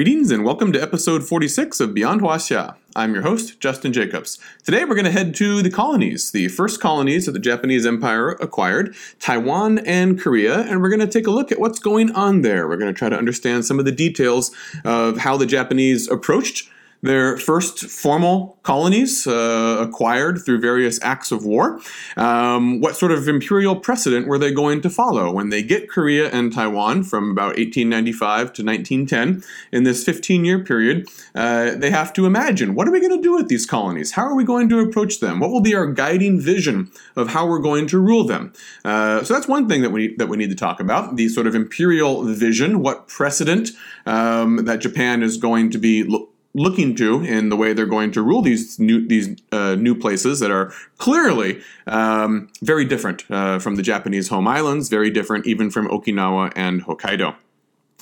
Greetings and welcome to episode 46 of Beyond Huaxia. I'm your host, Justin Jacobs. Today we're going to head to the colonies, the first colonies that the Japanese Empire acquired, Taiwan and Korea, and we're going to take a look at what's going on there. We're going to try to understand some of the details of how the Japanese approached their first formal colonies uh, acquired through various acts of war. Um, what sort of imperial precedent were they going to follow when they get Korea and Taiwan from about 1895 to 1910? In this 15 year period, uh, they have to imagine what are we going to do with these colonies? How are we going to approach them? What will be our guiding vision of how we're going to rule them? Uh, so that's one thing that we that we need to talk about: the sort of imperial vision, what precedent um, that Japan is going to be. Lo- looking to in the way they're going to rule these new these uh, new places that are clearly um, very different uh, from the Japanese home islands, very different even from Okinawa and Hokkaido.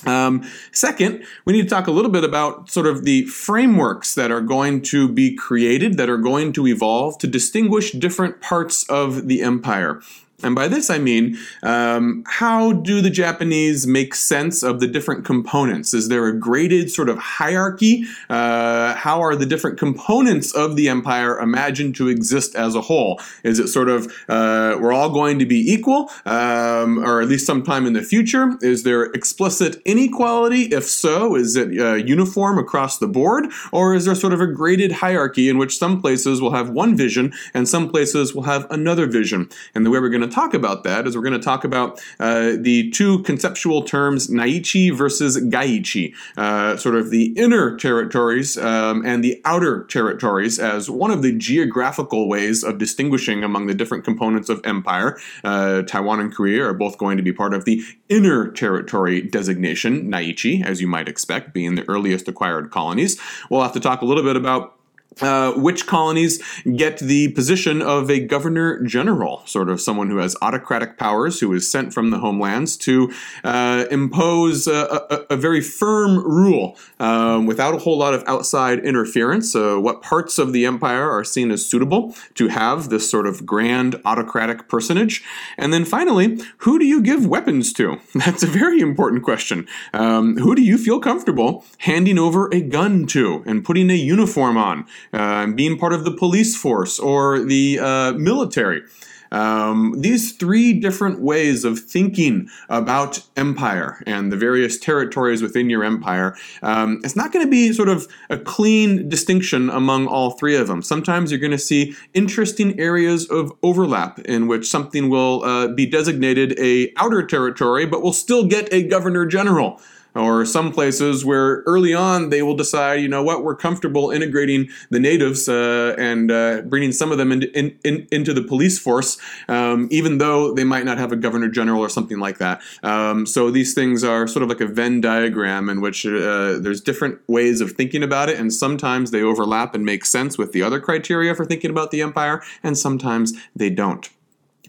Um, second, we need to talk a little bit about sort of the frameworks that are going to be created, that are going to evolve to distinguish different parts of the empire. And by this I mean, um, how do the Japanese make sense of the different components? Is there a graded sort of hierarchy? Uh, how are the different components of the empire imagined to exist as a whole? Is it sort of uh, we're all going to be equal, um, or at least sometime in the future? Is there explicit inequality? If so, is it uh, uniform across the board, or is there sort of a graded hierarchy in which some places will have one vision and some places will have another vision? And the way we're going to to talk about that is we're going to talk about uh, the two conceptual terms Naichi versus Gaichi, uh, sort of the inner territories um, and the outer territories as one of the geographical ways of distinguishing among the different components of empire. Uh, Taiwan and Korea are both going to be part of the inner territory designation, Naichi, as you might expect, being the earliest acquired colonies. We'll have to talk a little bit about uh, which colonies get the position of a governor general, sort of someone who has autocratic powers, who is sent from the homelands to uh, impose a, a, a, very firm rule um, without a whole lot of outside interference. Uh, what parts of the empire are seen as suitable to have this sort of grand autocratic personage? And then finally, who do you give weapons to? That's a very important question. Um, who do you feel comfortable handing over a gun to and putting a uniform on? Uh, being part of the police force or the uh, military. Um, these three different ways of thinking about empire and the various territories within your empire, um, it's not going to be sort of a clean distinction among all three of them. Sometimes you're going to see interesting areas of overlap in which something will uh, be designated a outer territory, but will still get a governor general or some places where early on they will decide, you know what, we're comfortable integrating the natives uh, and uh, bringing some of them in, in, in, into the police force, um, even though they might not have a governor general or something like that. Um, so these things are sort of like a Venn diagram in which uh, there's different ways of thinking about it, and sometimes they overlap and make sense with the other criteria for thinking about the empire, and sometimes they don't.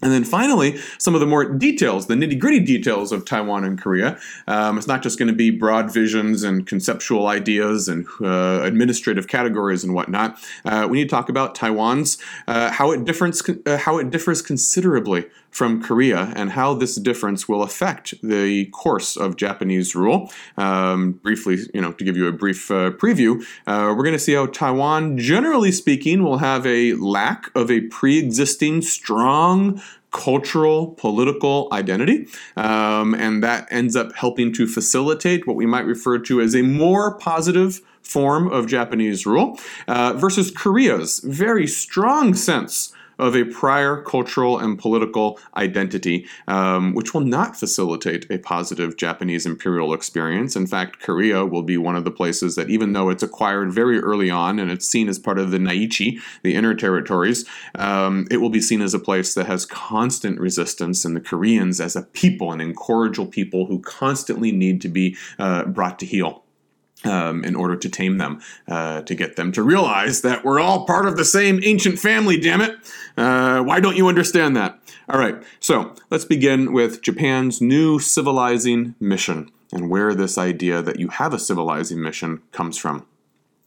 And then finally, some of the more details, the nitty gritty details of Taiwan and Korea. Um, it's not just going to be broad visions and conceptual ideas and uh, administrative categories and whatnot. Uh, we need to talk about Taiwan's, uh, how, it differs, uh, how it differs considerably from Korea and how this difference will affect the course of Japanese rule. Um, briefly, you know, to give you a brief uh, preview, uh, we're going to see how Taiwan, generally speaking, will have a lack of a pre existing strong cultural, political identity. Um, and that ends up helping to facilitate what we might refer to as a more positive form of Japanese rule uh, versus Korea's very strong sense of a prior cultural and political identity, um, which will not facilitate a positive Japanese imperial experience. In fact, Korea will be one of the places that, even though it's acquired very early on and it's seen as part of the Naichi, the inner territories, um, it will be seen as a place that has constant resistance, and the Koreans as a people, an incorrigible people who constantly need to be uh, brought to heel um, in order to tame them, uh, to get them to realize that we're all part of the same ancient family, damn it. Uh, why don't you understand that? All right, so let's begin with Japan's new civilizing mission and where this idea that you have a civilizing mission comes from.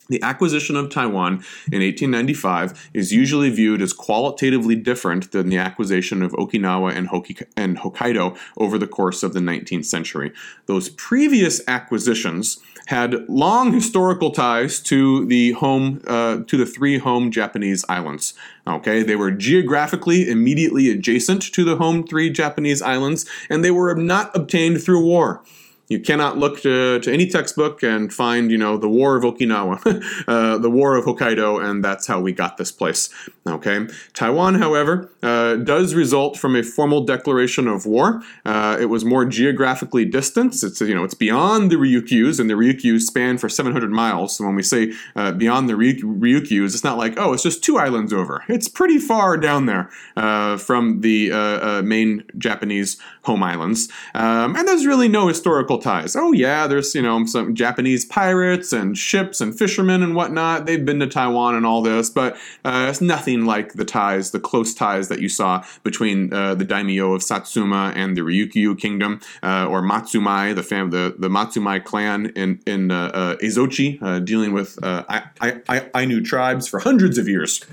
The acquisition of Taiwan in 1895 is usually viewed as qualitatively different than the acquisition of Okinawa and, Hoki- and Hokkaido over the course of the 19th century. Those previous acquisitions had long historical ties to the home uh, to the three home Japanese islands. Okay, they were geographically immediately adjacent to the home three Japanese islands, and they were not obtained through war. You cannot look to, to any textbook and find, you know, the War of Okinawa, uh, the War of Hokkaido, and that's how we got this place. Okay. Taiwan, however, uh, does result from a formal declaration of war. Uh, it was more geographically distant. It's you know it's beyond the Ryukyus, and the Ryukyus span for 700 miles. So when we say uh, beyond the Ryukyus, it's not like oh, it's just two islands over. It's pretty far down there uh, from the uh, main Japanese home islands, um, and there's really no historical ties. Oh yeah, there's you know some Japanese pirates and ships and fishermen and whatnot. They've been to Taiwan and all this, but it's nothing like the ties, the close ties that you saw between uh, the daimyo of Satsuma and the Ryukyu kingdom, uh, or Matsumai, the fam- the, the Matsumai clan in in uh, uh Ezochi, uh, dealing with uh, I, I, Ainu tribes for hundreds of years.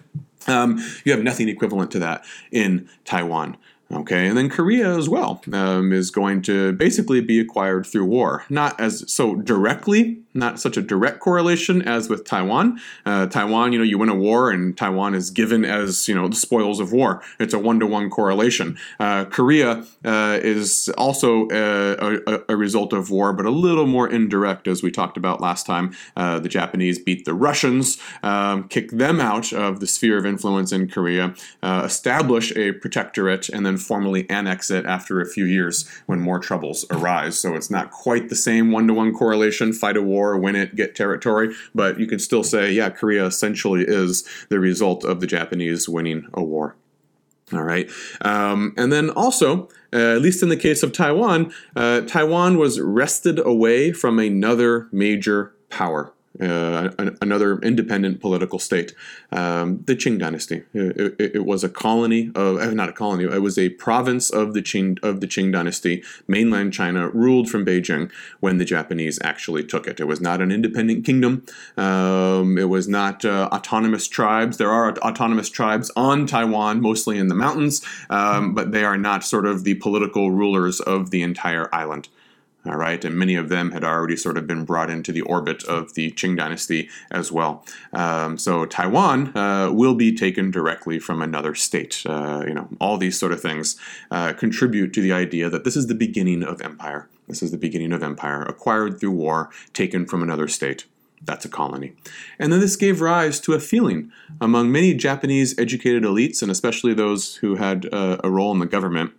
Um, you have nothing equivalent to that in Taiwan. Okay, and then Korea as well um, is going to basically be acquired through war. Not as so directly not such a direct correlation as with Taiwan. Uh, Taiwan, you know, you win a war and Taiwan is given as, you know, the spoils of war. It's a one to one correlation. Uh, Korea uh, is also a, a, a, result of war, but a little more indirect, as we talked about last time. Uh, the Japanese beat the Russians, um, kick them out of the sphere of influence in Korea, uh, establish a protectorate, and then formally annex it after a few years when more troubles arise. So it's not quite the same one to one correlation, fight a war war, win it, get territory. But you can still say, yeah, Korea essentially is the result of the Japanese winning a war. All right. Um, and then also, uh, at least in the case of Taiwan, uh, Taiwan was wrested away from another major power uh, another independent political state, um, the Qing dynasty. It, it, it, was a colony of, uh, not a colony, it was a province of the Qing of the Qing dynasty. Mainland China ruled from Beijing when the Japanese actually took it. It was not an independent kingdom. Um, it was not uh, autonomous tribes. There are autonomous tribes on Taiwan, mostly in the mountains, um, but they are not sort of the political rulers of the entire island. All right, and many of them had already sort of been brought into the orbit of the Qing dynasty as well. Um, so Taiwan uh, will be taken directly from another state. Uh, you know, all these sort of things uh, contribute to the idea that this is the beginning of empire. This is the beginning of empire, acquired through war, taken from another state. That's a colony. And then this gave rise to a feeling among many Japanese educated elites, and especially those who had uh, a role in the government,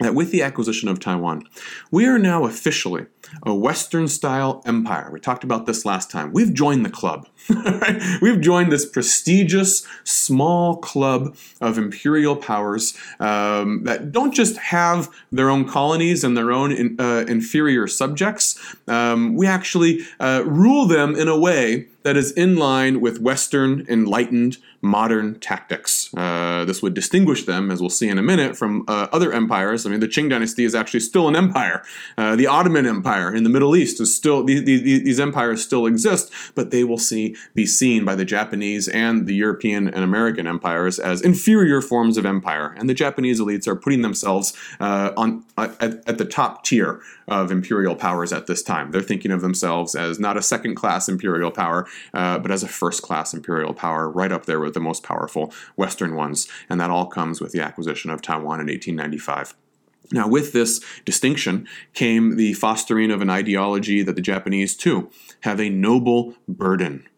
that with the acquisition of Taiwan, we are now officially a Western style empire. We talked about this last time. We've joined the club. We've joined this prestigious small club of imperial powers um, that don't just have their own colonies and their own in, uh, inferior subjects. Um, we actually uh, rule them in a way that is in line with Western enlightened modern tactics. Uh, this would distinguish them, as we'll see in a minute, from uh, other empires. I mean, the Qing dynasty is actually still an empire. Uh, the Ottoman Empire in the Middle East is still these, these, these, empires still exist, but they will see be seen by the Japanese and the European and American empires as inferior forms of empire. And the Japanese elites are putting themselves uh, on at, at the top tier of imperial powers at this time. They're thinking of themselves as not a second class imperial power, uh, but as a first class imperial power, right up there with the most powerful Western ones. And that all comes with the acquisition of Taiwan in 1895. Now, with this distinction came the fostering of an ideology that the Japanese, too, have a noble burden.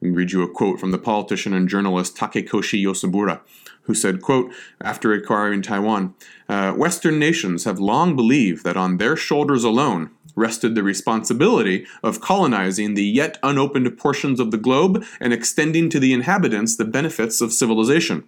Me read you a quote from the politician and journalist Takekoshi Yosaburo who said, quote, after acquiring Taiwan, uh, Western nations have long believed that on their shoulders alone rested the responsibility of colonizing the yet unopened portions of the globe and extending to the inhabitants the benefits of civilization.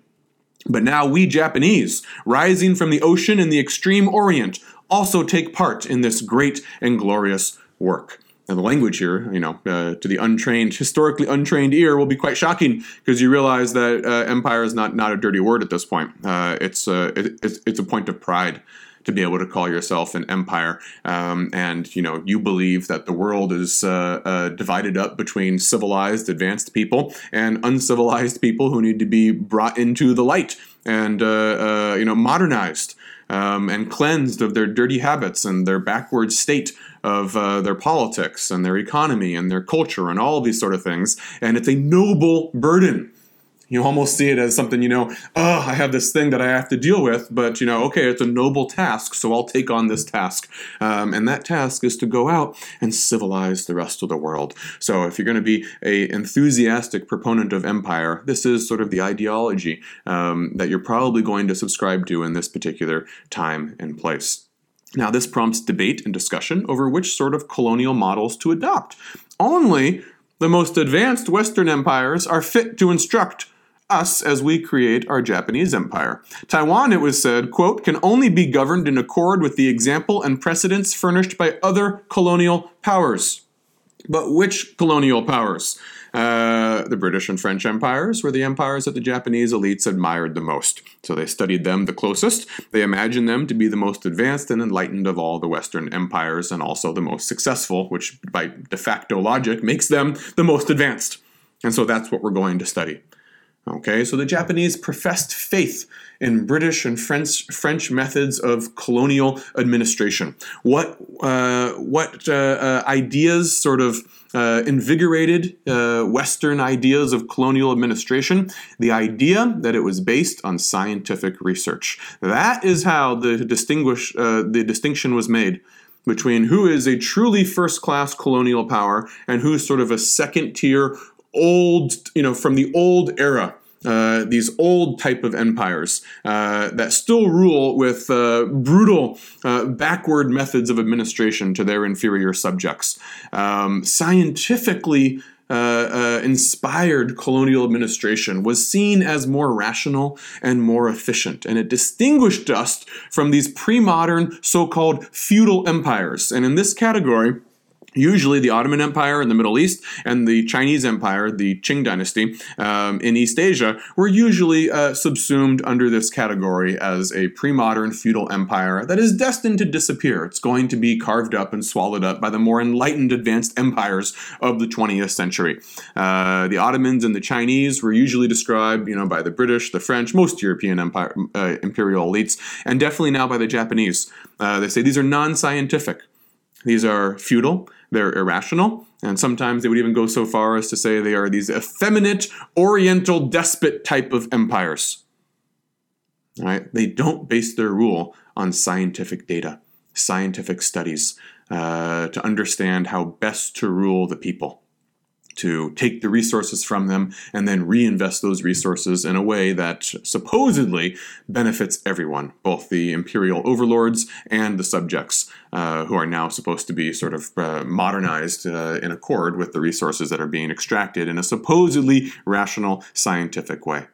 But now we Japanese, rising from the ocean in the extreme Orient, also take part in this great and glorious work. The language here, you know, uh, to the untrained, historically untrained ear, will be quite shocking because you realize that uh, empire is not not a dirty word at this point. Uh, it's, uh, it, it's it's a point of pride to be able to call yourself an empire. Um, and you know, you believe that the world is uh, uh, divided up between civilized, advanced people and uncivilized people who need to be brought into the light and you know modernized. Um, and cleansed of their dirty habits and their backward state of uh, their politics and their economy and their culture and all these sort of things. And it's a noble burden you almost see it as something, you know, oh, I have this thing that I have to deal with, but, you know, okay, it's a noble task, so I'll take on this task. Um, and that task is to go out and civilize the rest of the world. So if you're going to be a enthusiastic proponent of empire, this is sort of the ideology um, that you're probably going to subscribe to in this particular time and place. Now, this prompts debate and discussion over which sort of colonial models to adopt. Only the most advanced Western empires are fit to instruct us as we create our Japanese empire. Taiwan, it was said, quote, can only be governed in accord with the example and precedents furnished by other colonial powers. But which colonial powers? Uh, the British and French empires were the empires that the Japanese elites admired the most. So they studied them the closest. They imagined them to be the most advanced and enlightened of all the Western empires and also the most successful, which by de facto logic makes them the most advanced. And so that's what we're going to study. Okay, so the Japanese professed faith in British and French, French methods of colonial administration. What, uh, what uh, uh, ideas sort of uh, invigorated uh, Western ideas of colonial administration? The idea that it was based on scientific research. That is how the, distinguish, the distinction was made between who is a truly first class colonial power and who's sort of a second tier old, you know, from the old era. Uh, these old type of empires uh, that still rule with uh, brutal, uh, backward methods of administration to their inferior subjects. Um, scientifically uh, inspired colonial administration was seen as more rational and more efficient, and it distinguished us from these pre modern so called feudal empires. And in this category, Usually, the Ottoman Empire in the Middle East and the Chinese Empire, the Qing Dynasty um, in East Asia, were usually uh, subsumed under this category as a pre modern feudal empire that is destined to disappear. It's going to be carved up and swallowed up by the more enlightened, advanced empires of the 20th century. Uh, the Ottomans and the Chinese were usually described you know, by the British, the French, most European empire, uh, imperial elites, and definitely now by the Japanese. Uh, they say these are non scientific. These are feudal, they're irrational, and sometimes they would even go so far as to say they are these effeminate, oriental despot type of empires. They don't base their rule on scientific data, scientific studies, uh, to understand how best to rule the people to take the resources from them and then reinvest those resources in a way that supposedly benefits everyone, both the imperial overlords and the subjects, uh, who are now supposed to be sort of uh, modernized uh, in accord with the resources that are being extracted in a supposedly rational scientific way.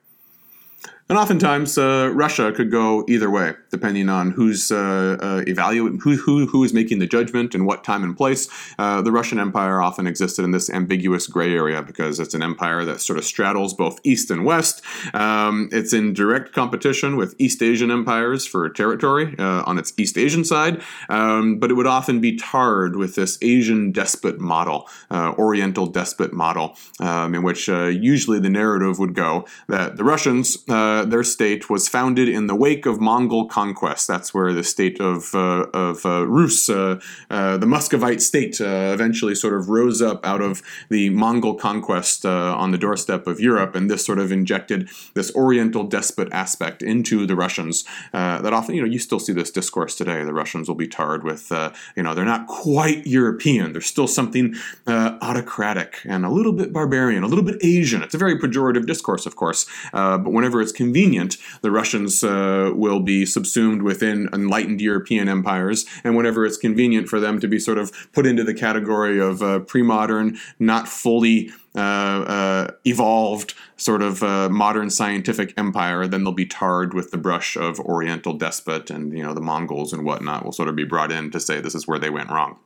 And oftentimes, uh, Russia could go either way, depending on who's uh, uh, evaluating, who, who, who is making the judgment and what time and place. Uh, the Russian Empire often existed in this ambiguous gray area because it's an empire that sort of straddles both east and west. Um, it's in direct competition with East Asian empires for territory uh, on its East Asian side, um, but it would often be tarred with this Asian despot model, uh, Oriental despot model, um, in which usually the narrative would go that the Russians uh, their state was founded in the wake of Mongol conquest. That's where the state of uh, of uh, Rus, uh, uh, the Muscovite state, eventually sort of rose up out of the Mongol conquest on the doorstep of Europe, and this sort of injected this Oriental despot aspect into the Russians. that often, you know, you still see this discourse today. The Russians will be tarred with, you know, they're not quite European. There's still something autocratic and a little bit barbarian, a little bit Asian. It's a very pejorative discourse, of course, but whenever it's convenient, the Russians uh, will be subsumed within enlightened European empires, and whenever it's convenient for them to be sort of put into the category of uh, pre-modern, not fully uh, uh, evolved sort of uh, modern scientific empire, then they'll be tarred with the brush of Oriental despot, and you know the Mongols and whatnot will sort of be brought in to say this is where they went wrong.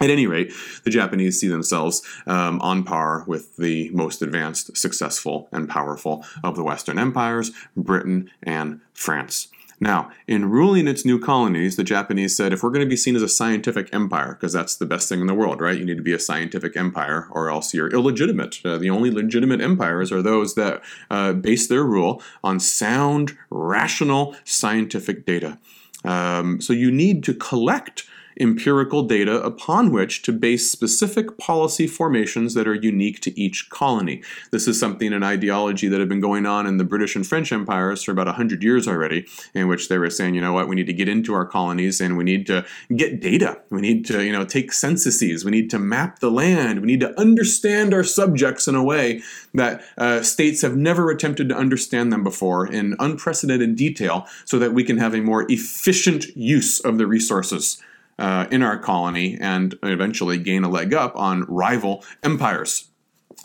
At any rate, the Japanese see themselves um, on par with the most advanced, successful, and powerful of the Western empires, Britain and France. Now, in ruling its new colonies, the Japanese said if we're going to be seen as a scientific empire, because that's the best thing in the world, right? You need to be a scientific empire or else you're illegitimate. Uh, the only legitimate empires are those that uh, base their rule on sound, rational, scientific data. Um, so you need to collect empirical data upon which to base specific policy formations that are unique to each colony. This is something, an ideology that had been going on in the British and French empires for about 100 years already, in which they were saying, you know what, we need to get into our colonies and we need to get data. We need to, you know, take censuses. We need to map the land. We need to understand our subjects in a way that uh, states have never attempted to understand them before in unprecedented detail so that we can have a more efficient use of the resources uh, in our colony and eventually gain a leg up on rival empires.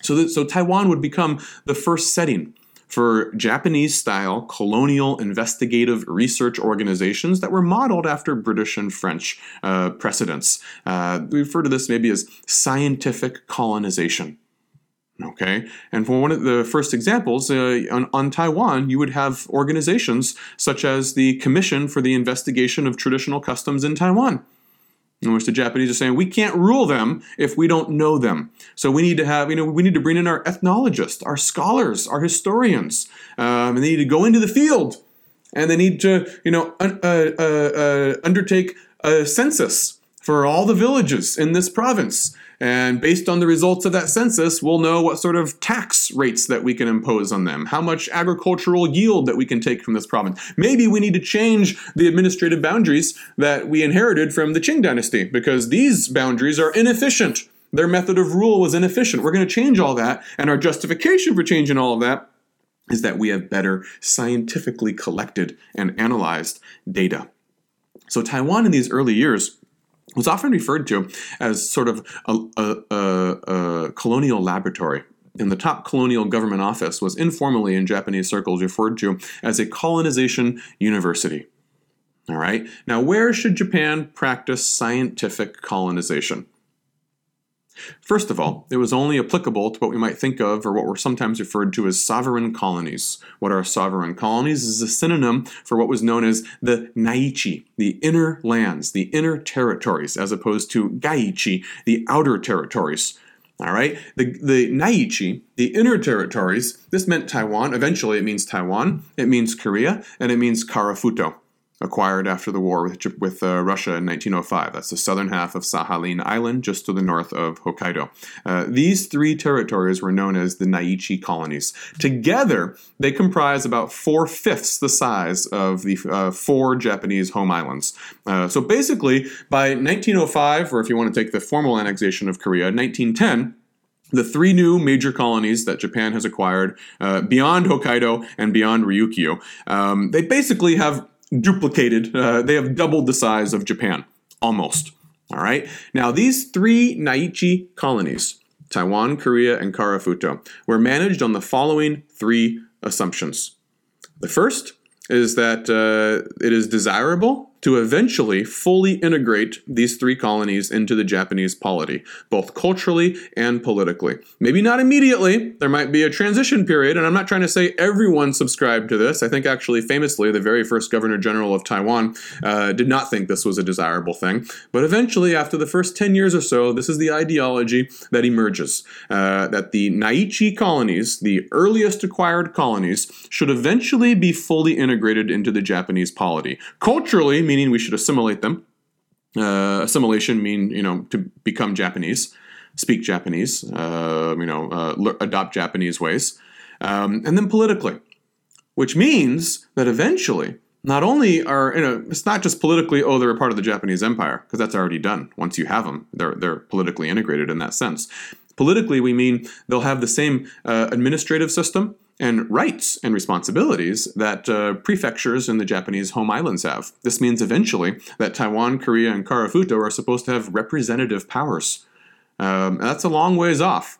So, that, so Taiwan would become the first setting for Japanese style colonial investigative research organizations that were modeled after British and French uh, precedents. Uh, we refer to this maybe as scientific colonization. Okay, and for one of the first examples uh, on, on, Taiwan, you would have organizations such as the Commission for the Investigation of Traditional Customs in Taiwan in which the Japanese are saying we can't rule them if we don't know them. So we need to have, you know, we need to bring in our ethnologists, our scholars, our historians, um, and they need to go into the field, and they need to, you know, un- uh, uh, uh, undertake a census for all the villages in this province. And based on the results of that census, we'll know what sort of tax rates that we can impose on them, how much agricultural yield that we can take from this province. Maybe we need to change the administrative boundaries that we inherited from the Qing dynasty because these boundaries are inefficient. Their method of rule was inefficient. We're going to change all that, and our justification for changing all of that is that we have better scientifically collected and analyzed data. So, Taiwan in these early years was often referred to as sort of a, a, a, a colonial laboratory and the top colonial government office was informally in Japanese circles referred to as a colonization university. All right, now where should Japan practice scientific colonization? First of all, it was only applicable to what we might think of or what were sometimes referred to as sovereign colonies. What are sovereign colonies is a synonym for what was known as the Naichi, the inner lands, the inner territories, as opposed to Gaichi, the outer territories. All right, the, the Naichi, the inner territories, this meant Taiwan. Eventually, it means Taiwan, it means Korea, and it means Karafuto acquired after the war with, with uh, Russia in 1905. That's the southern half of Sakhalin Island, just to the north of Hokkaido. Uh, these three territories were known as the Naichi colonies. Together, they comprise about four fifths the size of the uh, four Japanese home islands. Uh, so basically, by 1905, or if you want to take the formal annexation of Korea, 1910, the three new major colonies that Japan has acquired uh, beyond Hokkaido and beyond Ryukyu, um, they basically have duplicated. Uh, they have doubled the size of Japan, almost. All right. Now, these three Naichi colonies, Taiwan, Korea, and Karafuto, were managed on the following three assumptions. The first is that uh, it is desirable to eventually fully integrate these three colonies into the Japanese polity, both culturally and politically. Maybe not immediately, there might be a transition period, and I'm not trying to say everyone subscribed to this. I think actually, famously, the very first Governor General of Taiwan uh, did not think this was a desirable thing. But eventually, after the first 10 years or so, this is the ideology that emerges uh, that the Naichi colonies, the earliest acquired colonies, should eventually be fully integrated into the Japanese polity. Culturally, meaning we should assimilate them. Uh, assimilation mean you know to become Japanese, speak Japanese, uh, you know, uh, adopt Japanese ways, um, and then politically, which means that eventually not only are you know it's not just politically oh they're a part of the Japanese Empire because that's already done once you have them they're they're politically integrated in that sense. Politically, we mean they'll have the same uh, administrative system and rights and responsibilities that uh, prefectures in the Japanese home islands have. This means eventually that Taiwan, Korea, and Karafuto are supposed to have representative powers. Um, that's a long ways off.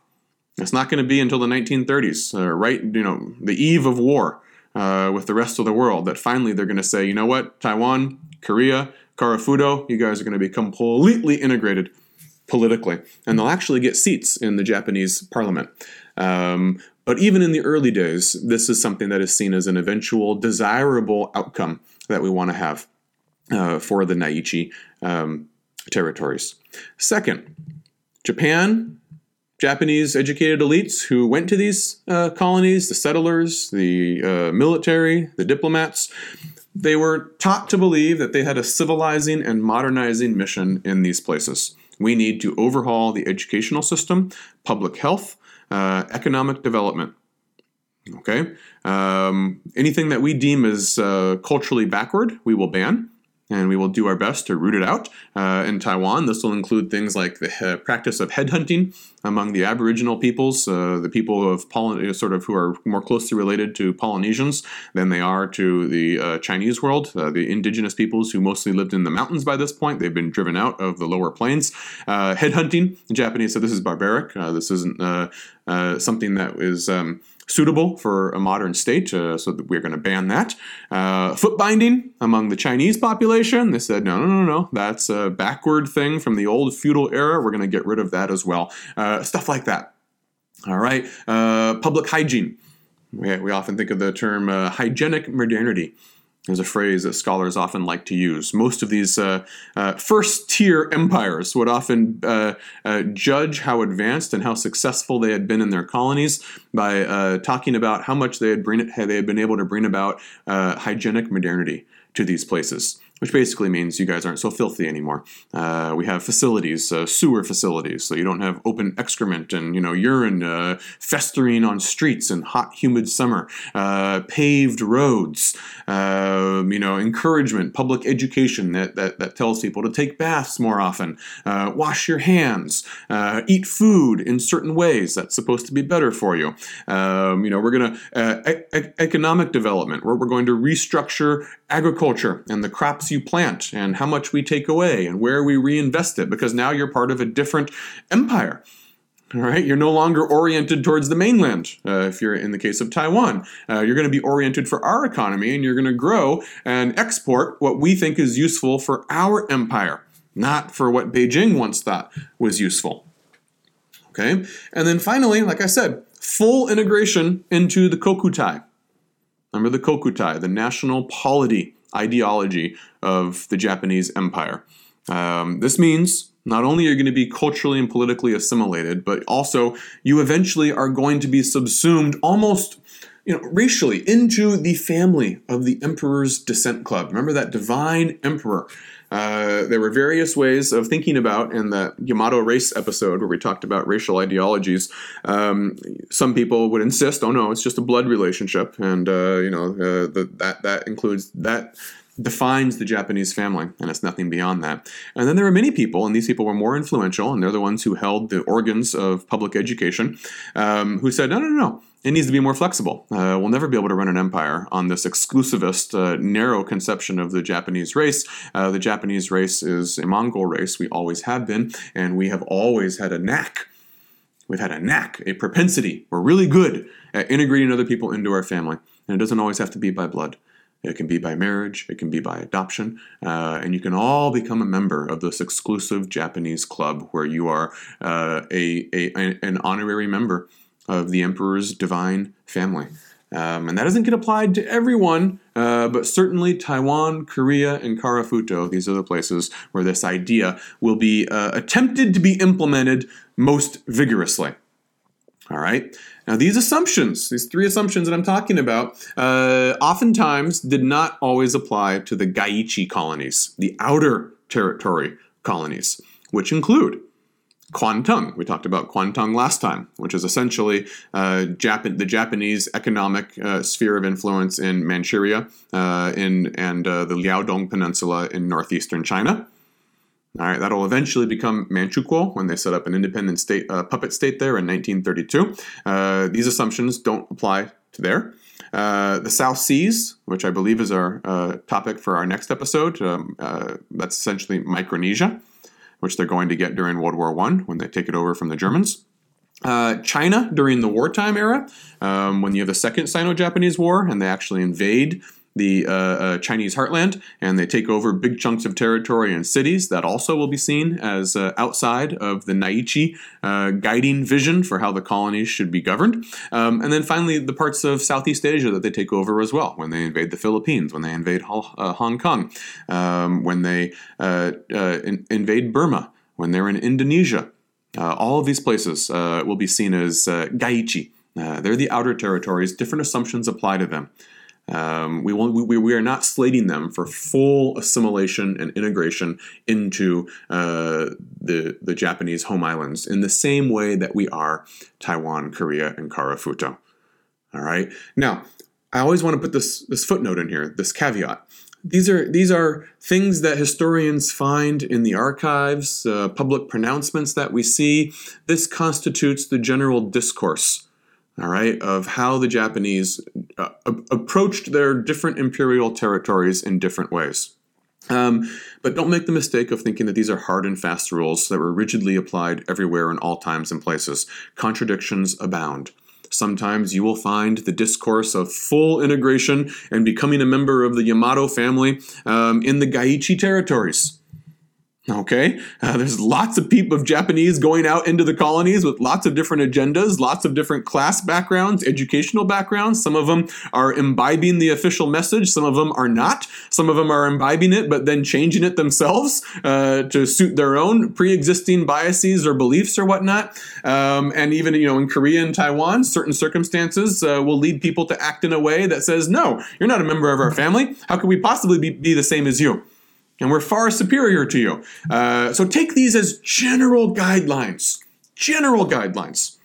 It's not going to be until the 1930s, uh, right? You know, the eve of war uh, with the rest of the world, that finally they're going to say, you know what, Taiwan, Korea, Karafuto, you guys are going to be completely integrated politically, and they'll actually get seats in the Japanese parliament. Um, but even in the early days, this is something that is seen as an eventual desirable outcome that we want to have uh, for the Naichi um, territories. Second, Japan, Japanese educated elites who went to these uh, colonies, the settlers, the uh, military, the diplomats, they were taught to believe that they had a civilizing and modernizing mission in these places. We need to overhaul the educational system, public health, uh, economic development. Okay? Um, anything that we deem as uh, culturally backward, we will ban and we will do our best to root it out. Uh, in Taiwan, this will include things like the uh, practice of headhunting among the Aboriginal peoples, uh, the people of Poly- sort of who are more closely related to Polynesians than they are to the uh, Chinese world. Uh, the indigenous peoples who mostly lived in the mountains by this point, they've been driven out of the lower plains. Uh, headhunting, the Japanese said this is barbaric. this isn't something that is. Um, suitable for a modern state, uh, so we're going to ban that. Uh, foot binding among the Chinese population, they said, no, no, no, no, that's a backward thing from the old feudal era. We're going to get rid of that as well. Uh, stuff like that. All right, uh, public hygiene. We, we often think of the term uh, hygienic modernity is a phrase that scholars often like to use. Most of these uh, uh, first tier empires would often uh, uh, judge how advanced and how successful they had been in their colonies by uh, talking about how much they had, bring, they had been able to bring about uh, hygienic modernity to these places which basically means you guys aren't so filthy anymore. Uh, we have facilities, uh, sewer facilities, so you don't have open excrement and you know urine uh, festering on streets in hot, humid summer. Uh, paved roads, um, you know, encouragement, public education that, that, that tells people to take baths more often, uh, wash your hands, uh, eat food in certain ways that's supposed to be better for you. Um, you know, we're gonna e- economic development where we're going to restructure agriculture and the crops you plant and how much we take away and where we reinvest it because now you're part of a different empire. All right, you're no longer oriented towards the mainland. Uh, if you're in the case of Taiwan, uh, you're going to be oriented for our economy and you're going to grow and export what we think is useful for our empire, not for what Beijing once thought was useful. Okay, and then finally, like I said, full integration into the Kokutai. Remember the Kokutai, the national polity ideology of the Japanese empire. Um, this means not only are you going to be culturally and politically assimilated, but also you eventually are going to be subsumed almost you know, racially into the family of the Emperor's Descent Club. Remember that divine emperor uh, there were various ways of thinking about in the Yamato race episode where we talked about racial ideologies. Um, some people would insist, "Oh no, it's just a blood relationship," and uh, you know uh, the, that that includes that defines the Japanese family, and it's nothing beyond that. And then there are many people, and these people were more influential, and they're the ones who held the organs of public education, um, who said, no, no, no, no. it needs to be more flexible. Uh, we'll never be able to run an empire on this exclusivist, uh, narrow conception of the Japanese race. Uh, the Japanese race is a Mongol race. We always have been, and we have always had a knack. We've had a knack, a propensity. We're really good at integrating other people into our family, and it doesn't always have to be by blood. It can be by marriage, it can be by adoption, uh, and you can all become a member of this exclusive Japanese club where you are uh, a, a, an honorary member of the emperor's divine family. Um, and that doesn't get applied to everyone, uh, but certainly Taiwan, Korea, and Karafuto, these are the places where this idea will be uh, attempted to be implemented most vigorously. All right. Now, these assumptions, these three assumptions that I'm talking about, uh, oftentimes did not always apply to the Gaichi colonies, the outer territory colonies, which include Kwantung. We talked about Kwantung last time, which is essentially uh, Jap- the Japanese economic uh, sphere of influence in Manchuria uh, in, and uh, the Liaodong Peninsula in northeastern China. All right, that'll eventually become Manchukuo when they set up an independent state uh, puppet state there in 1932. Uh, these assumptions don't apply to there. Uh, the South Seas, which I believe is our uh, topic for our next episode, um, uh, that's essentially Micronesia, which they're going to get during World War One when they take it over from the Germans. Uh, China during the wartime era, um, when you have the Second Sino-Japanese War and they actually invade the uh, uh, Chinese heartland and they take over big chunks of territory and cities, that also will be seen as uh, outside of the Naichi uh, guiding vision for how the colonies should be governed. Um, and then finally, the parts of Southeast Asia that they take over as well, when they invade the Philippines, when they invade uh, Hong Kong, um, when they in- invade Burma, when they're in Indonesia. all of these places will be seen as Gaichi. they're the outer territories. Different assumptions apply to them. Um, we, will, we, we are not slating them for full assimilation and integration into uh, the, the Japanese home islands in the same way that we are Taiwan, Korea, and Karafuto. All right. Now, I always want to put this, this footnote in here, this caveat. These are these are things that historians find in the archives, uh, public pronouncements that we see. This constitutes the general discourse all right, of how the Japanese uh, approached their different imperial territories in different ways. Um, but don't make the mistake of thinking that these are hard and fast rules that were rigidly applied everywhere in all times and places. Contradictions abound. Sometimes you will find the discourse of full integration and becoming a member of the Yamato family um, in the Gaichi territories. Okay, uh, there's lots of people of Japanese going out into the colonies with lots of different agendas, lots of different class backgrounds, educational backgrounds. Some of them are imbibing the official message, some of them are not. Some of them are imbibing it but then changing it themselves uh, to suit their own pre-existing biases or beliefs or whatnot. Um, and even you know in Korea and Taiwan, certain circumstances uh, will lead people to act in a way that says, "No, you're not a member of our family. How could we possibly be, be the same as you?" And we're far superior to you. Uh, so take these as general guidelines. General guidelines.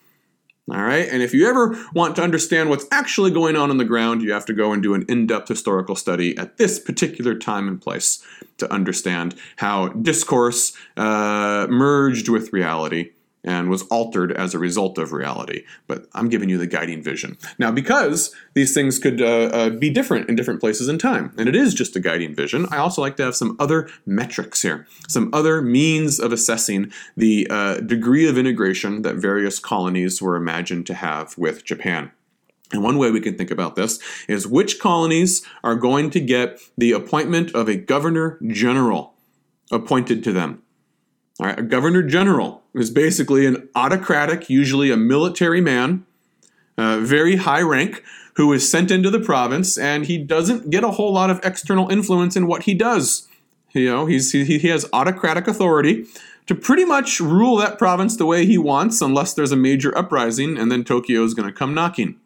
All right, and if you ever want to understand what's actually going on on the ground, you have to go and do an in depth historical study at this particular time and place to understand how discourse uh, merged with reality and was altered as a result of reality. But I'm giving you the guiding vision. Now, because these things could uh, uh, be different in different places in time, and it is just a guiding vision, I also like to have some other metrics here, some other means of assessing the uh, degree of integration that various colonies were imagined to have with Japan. And one way we can think about this is which colonies are going to get the appointment of a governor general appointed to them. All right, a governor general is basically an autocratic, usually a military man, uh, very high rank, who is sent into the province, and he doesn't get a whole lot of external influence in what he does. You know, he's, he, he has autocratic authority to pretty much rule that province the way he wants, unless there's a major uprising, and then Tokyo is going to come knocking.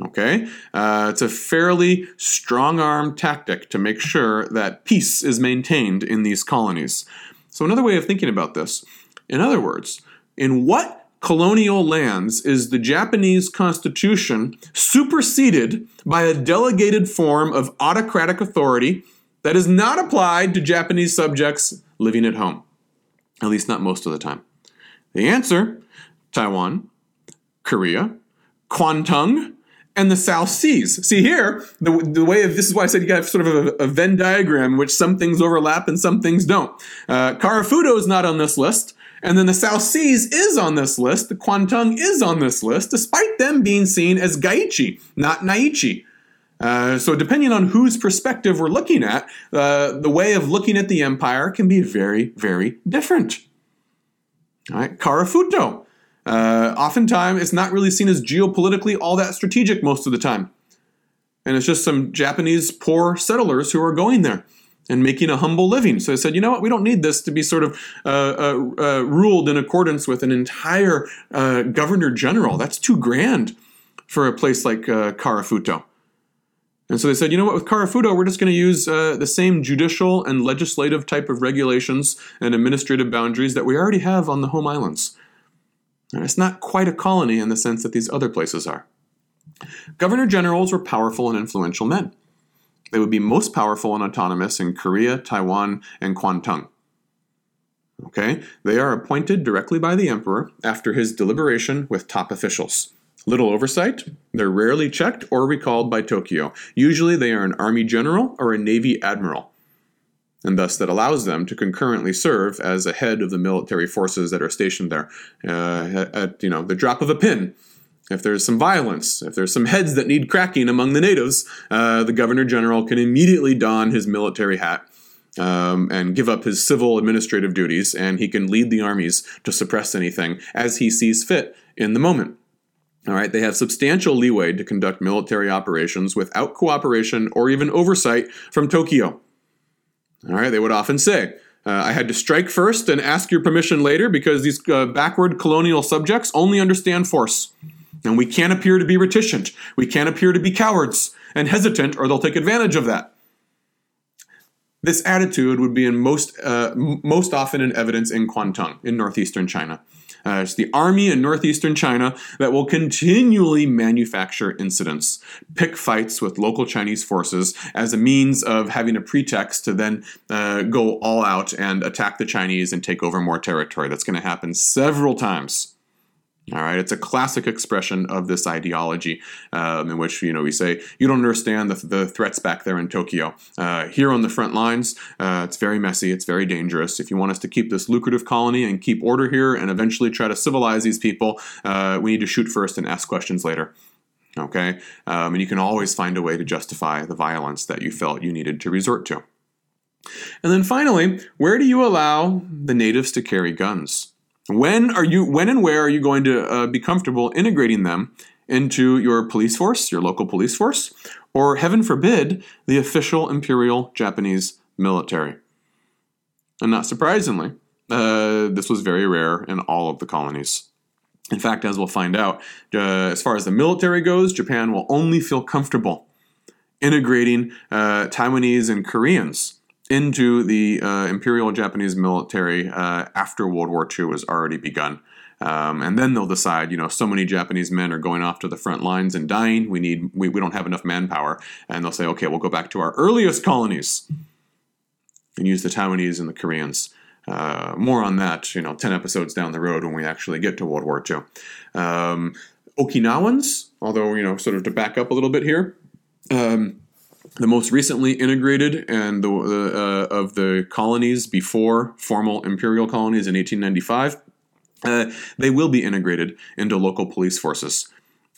Okay, uh, it's a fairly strong arm tactic to make sure that peace is maintained in these colonies. So, another way of thinking about this, in other words, in what colonial lands is the Japanese constitution superseded by a delegated form of autocratic authority that is not applied to Japanese subjects living at home? At least not most of the time. The answer Taiwan, Korea, Kwantung, and the South Seas. See here, the, the way of this is why I said you got sort of a, a Venn diagram which some things overlap and some things don't. Uh, Karafuto is not on this list, and then the South Seas is on this list. The Kwantung is on this list, despite them being seen as Gaichi, not Naichi. Uh, so, depending on whose perspective we're looking at, uh, the way of looking at the empire can be very, very different. All right, Karafuto uh, oftentimes, it's not really seen as geopolitically all that strategic most of the time. And it's just some Japanese poor settlers who are going there and making a humble living. So I said, you know what, we don't need this to be sort of uh, uh, uh ruled in accordance with an entire uh, governor general. That's too grand for a place like uh, Karafuto. And so they said, you know what, with Karafuto, we're just going to use uh, the same judicial and legislative type of regulations and administrative boundaries that we already have on the home islands. And it's not quite a colony in the sense that these other places are. Governor generals were powerful and influential men. They would be most powerful and autonomous in Korea, Taiwan, and Kwantung. Okay, they are appointed directly by the emperor after his deliberation with top officials. Little oversight, they're rarely checked or recalled by Tokyo. Usually they are an army general or a navy admiral and thus that allows them to concurrently serve as a head of the military forces that are stationed there uh, at you know the drop of a pin. if there's some violence, if there's some heads that need cracking among the natives, uh, the governor general can immediately don his military hat um, and give up his civil administrative duties, and he can lead the armies to suppress anything as he sees fit in the moment. All right, they have substantial leeway to conduct military operations without cooperation or even oversight from Tokyo. All right, they would often say, uh, I had to strike first and ask your permission later because these uh, backward colonial subjects only understand force. And we can't appear to be reticent. We can't appear to be cowards and hesitant, or they'll take advantage of that. This attitude would be in most, uh, most often in evidence in Kwantung, in northeastern China. Uh, it's the army in northeastern China that will continually manufacture incidents, pick fights with local Chinese forces as a means of having a pretext to then uh, go all out and attack the Chinese and take over more territory. That's going to happen several times all right, it's a classic expression of this ideology, um, in which you know we say you don't understand the, the threats back there in Tokyo. Uh, here on the front lines, uh, it's very messy, it's very dangerous. If you want us to keep this lucrative colony and keep order here, and eventually try to civilize these people, uh, we need to shoot first and ask questions later. Okay, um, and you can always find a way to justify the violence that you felt you needed to resort to. And then finally, where do you allow the natives to carry guns? When are you? When and where are you going to uh, be comfortable integrating them into your police force, your local police force, or heaven forbid, the official imperial Japanese military? And not surprisingly, uh, this was very rare in all of the colonies. In fact, as we'll find out, uh, as far as the military goes, Japan will only feel comfortable integrating uh, Taiwanese and Koreans into the uh, Imperial Japanese military uh, after World War II has already begun. Um, and then they'll decide, you know, so many Japanese men are going off to the front lines and dying. We need, we, we don't have enough manpower. And they'll say, okay, we'll go back to our earliest colonies and use the Taiwanese and the Koreans. Uh, more on that, you know, 10 episodes down the road when we actually get to World War II. Um, Okinawans, although, you know, sort of to back up a little bit here, um, the most recently integrated and the, uh, of the colonies before formal imperial colonies in 1895. Uh, they will be integrated into local police forces.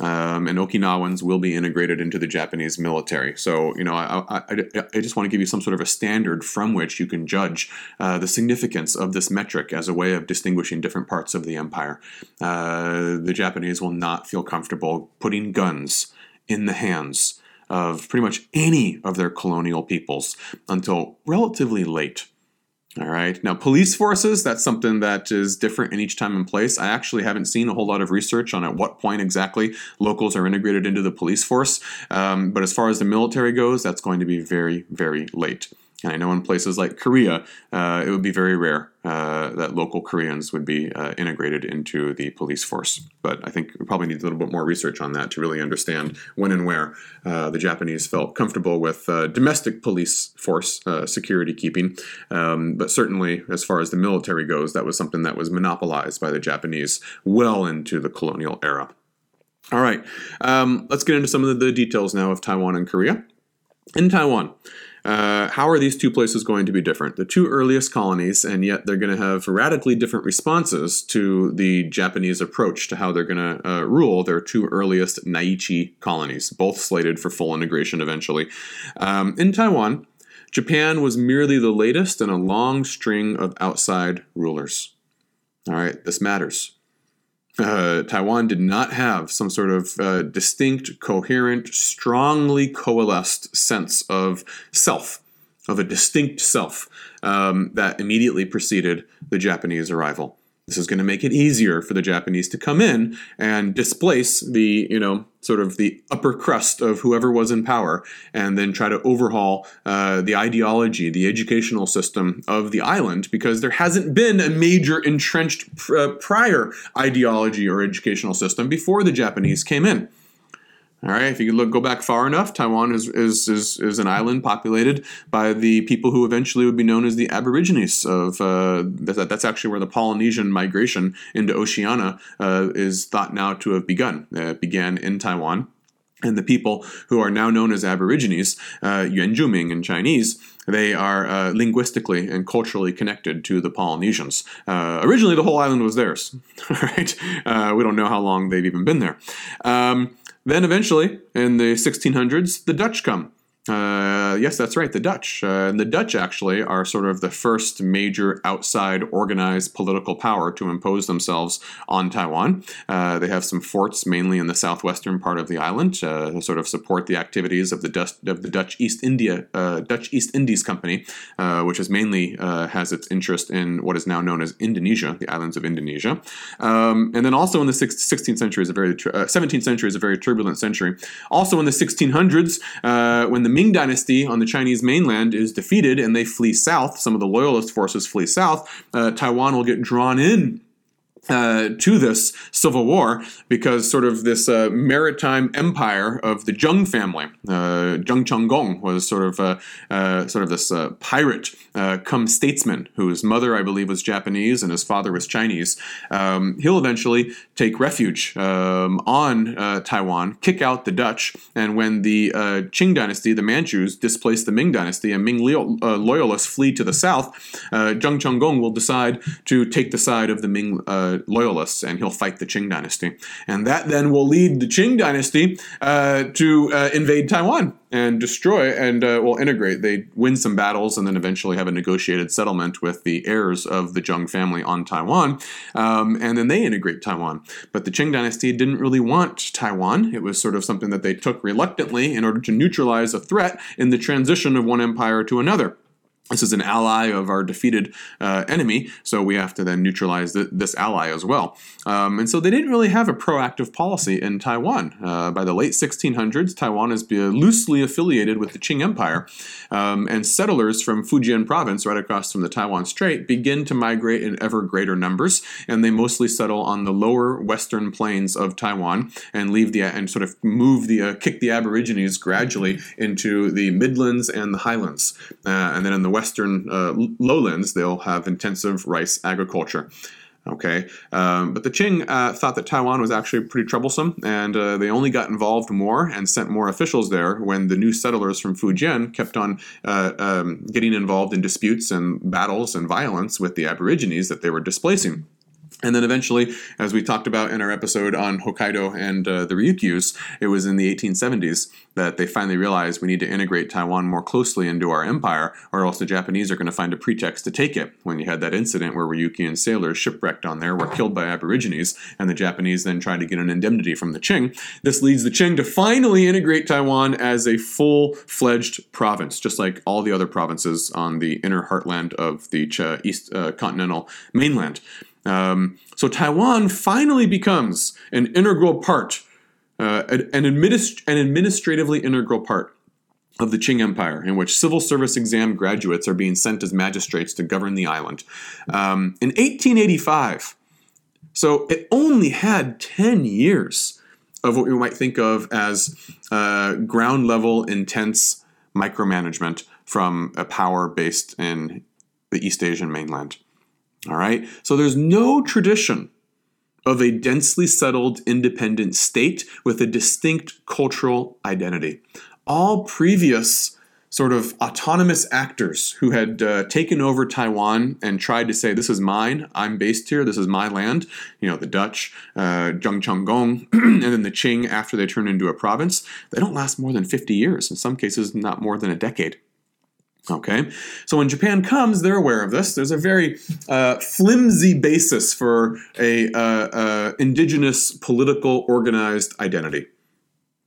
Um, and Okinawans will be integrated into the Japanese military. So, you know, I, I, I, just want to give you some sort of a standard from which you can judge uh, the significance of this metric as a way of distinguishing different parts of the empire. Uh, the Japanese will not feel comfortable putting guns in the hands of pretty much any of their colonial peoples until relatively late. All right. Now, police forces, that's something that is different in each time and place. I actually haven't seen a whole lot of research on at what point exactly locals are integrated into the police force. Um, but as far as the military goes, that's going to be very, very late. I know in places like Korea, uh, it would be very rare uh, that local Koreans would be uh, integrated into the police force. But I think we probably need a little bit more research on that to really understand when and where uh, the Japanese felt comfortable with uh, domestic police force uh, security keeping. Um, but certainly, as far as the military goes, that was something that was monopolized by the Japanese well into the colonial era. All right, um, let's get into some of the details now of Taiwan and Korea. In Taiwan, uh, how are these two places going to be different? The two earliest colonies, and yet they're going to have radically different responses to the Japanese approach to how they're going to uh, rule their two earliest Naichi colonies, both slated for full integration eventually. Um, in Taiwan, Japan was merely the latest in a long string of outside rulers. All right, this matters uh, Taiwan did not have some sort of uh, distinct, coherent, strongly coalesced sense of self, of a distinct self um, that immediately preceded the Japanese arrival. This is going to make it easier for the Japanese to come in and displace the, you know, sort of the upper crust of whoever was in power, and then try to overhaul uh, the ideology, the educational system of the island, because there hasn't been a major entrenched pr- uh, prior ideology or educational system before the Japanese came in. All right, if you look go back far enough, Taiwan is, is, is, is an island populated by the people who eventually would be known as the Aborigines. Of uh, that, that's actually where the Polynesian migration into Oceania uh, is thought now to have begun. Uh, it began in Taiwan. And the people who are now known as Aborigines, uh, Yuanzhumin in Chinese, they are uh, linguistically and culturally connected to the Polynesians. Uh, originally, the whole island was theirs, right? Uh, we don't know how long they've even been there. Um, then, eventually, in the 1600s, the Dutch come. Uh, yes, that's right, the Dutch. Uh, and the Dutch actually are sort of the first major outside organized political power to impose themselves on Taiwan. Uh, they have some forts mainly in the southwestern part of the island uh, to sort of support the activities of the, Dutch, of the Dutch East India uh, Dutch East Indies Company, which is mainly has its interest in what is now known as Indonesia, the islands of Indonesia. Um, and then also in the 16th century is a very 17th century is a very turbulent century. Also in the 1600s, when the Ming Dynasty on the Chinese mainland is defeated and they flee south, some of the loyalist forces flee south, uh, Taiwan will get drawn in uh, to this civil war because sort of this uh, maritime empire of the Zheng family, uh, Zheng Chenggong was sort of uh, uh, sort of this uh, come statesman whose mother I believe was Japanese and his father was Chinese. Um, he'll eventually take refuge um, on Taiwan, kick out the Dutch, and when the Qing dynasty, the Manchus, displace the Ming dynasty and Ming loyalists flee to the south, Zheng Chenggong will decide to take the side of the Ming loyalists, and he'll fight the Qing dynasty. And that then will lead the Qing dynasty uh, to uh, invade Taiwan and destroy and uh, will integrate. They win some battles and then eventually have a negotiated settlement with the heirs of the Zheng family on Taiwan, um, and then they integrate Taiwan. But the Qing dynasty didn't really want Taiwan. It was sort of something that they took reluctantly in order to neutralize a threat in the transition of one empire to another. This is an ally of our defeated uh, enemy, so we have to then neutralize th- this ally as well. Um, and so they didn't really have a proactive policy in Taiwan. Uh, by the late 1600s, Taiwan is loosely affiliated with the Qing Empire, um, and settlers from Fujian province, right across from the Taiwan Strait, begin to migrate in ever greater numbers, and they mostly settle on the lower western plains of Taiwan and leave the and sort of move the uh, kick the Aborigines gradually into the Midlands and the Highlands, uh, and then in the western uh, lowlands, they'll have intensive rice agriculture. Okay, um, but the Qing uh, thought that Taiwan was actually pretty troublesome, and uh, they only got involved more and sent more officials there when the new settlers from Fujian kept on uh, um, getting involved in disputes and battles and violence with the Aborigines that they were displacing. And then eventually, as we talked about in our episode on Hokkaido and uh, the Ryukyus, it was in the 1870s that they finally realized we need to integrate Taiwan more closely into our empire, or else the Japanese are going to find a pretext to take it. When you had that incident where Ryukyuan sailors shipwrecked on there were killed by Aborigines, and the Japanese then tried to get an indemnity from the Qing, this leads the Qing to finally integrate Taiwan as a full fledged province, just like all the other provinces on the inner heartland of the East uh, continental mainland. Um, so Taiwan finally becomes an integral part, uh, an, administ- an administratively integral part of the Qing Empire, in which civil service exam graduates are being sent as magistrates to govern the island. Um, in 1885, so it only had 10 years of what we might think of as uh, ground level, intense micromanagement from a power based in the East Asian mainland. All right? So there's no tradition of a densely settled independent state with a distinct cultural identity. All previous sort of autonomous actors who had uh, taken over Taiwan and tried to say, This is mine, I'm based here, this is my land, you know, the Dutch, uh, Zheng Chenggong, and then the Qing after they turn into a province, they don't last more than 50 years, in some cases, not more than a decade. Okay, so when Japan comes, they're aware of this. There's a very uh, flimsy basis for a uh, uh, indigenous political organized identity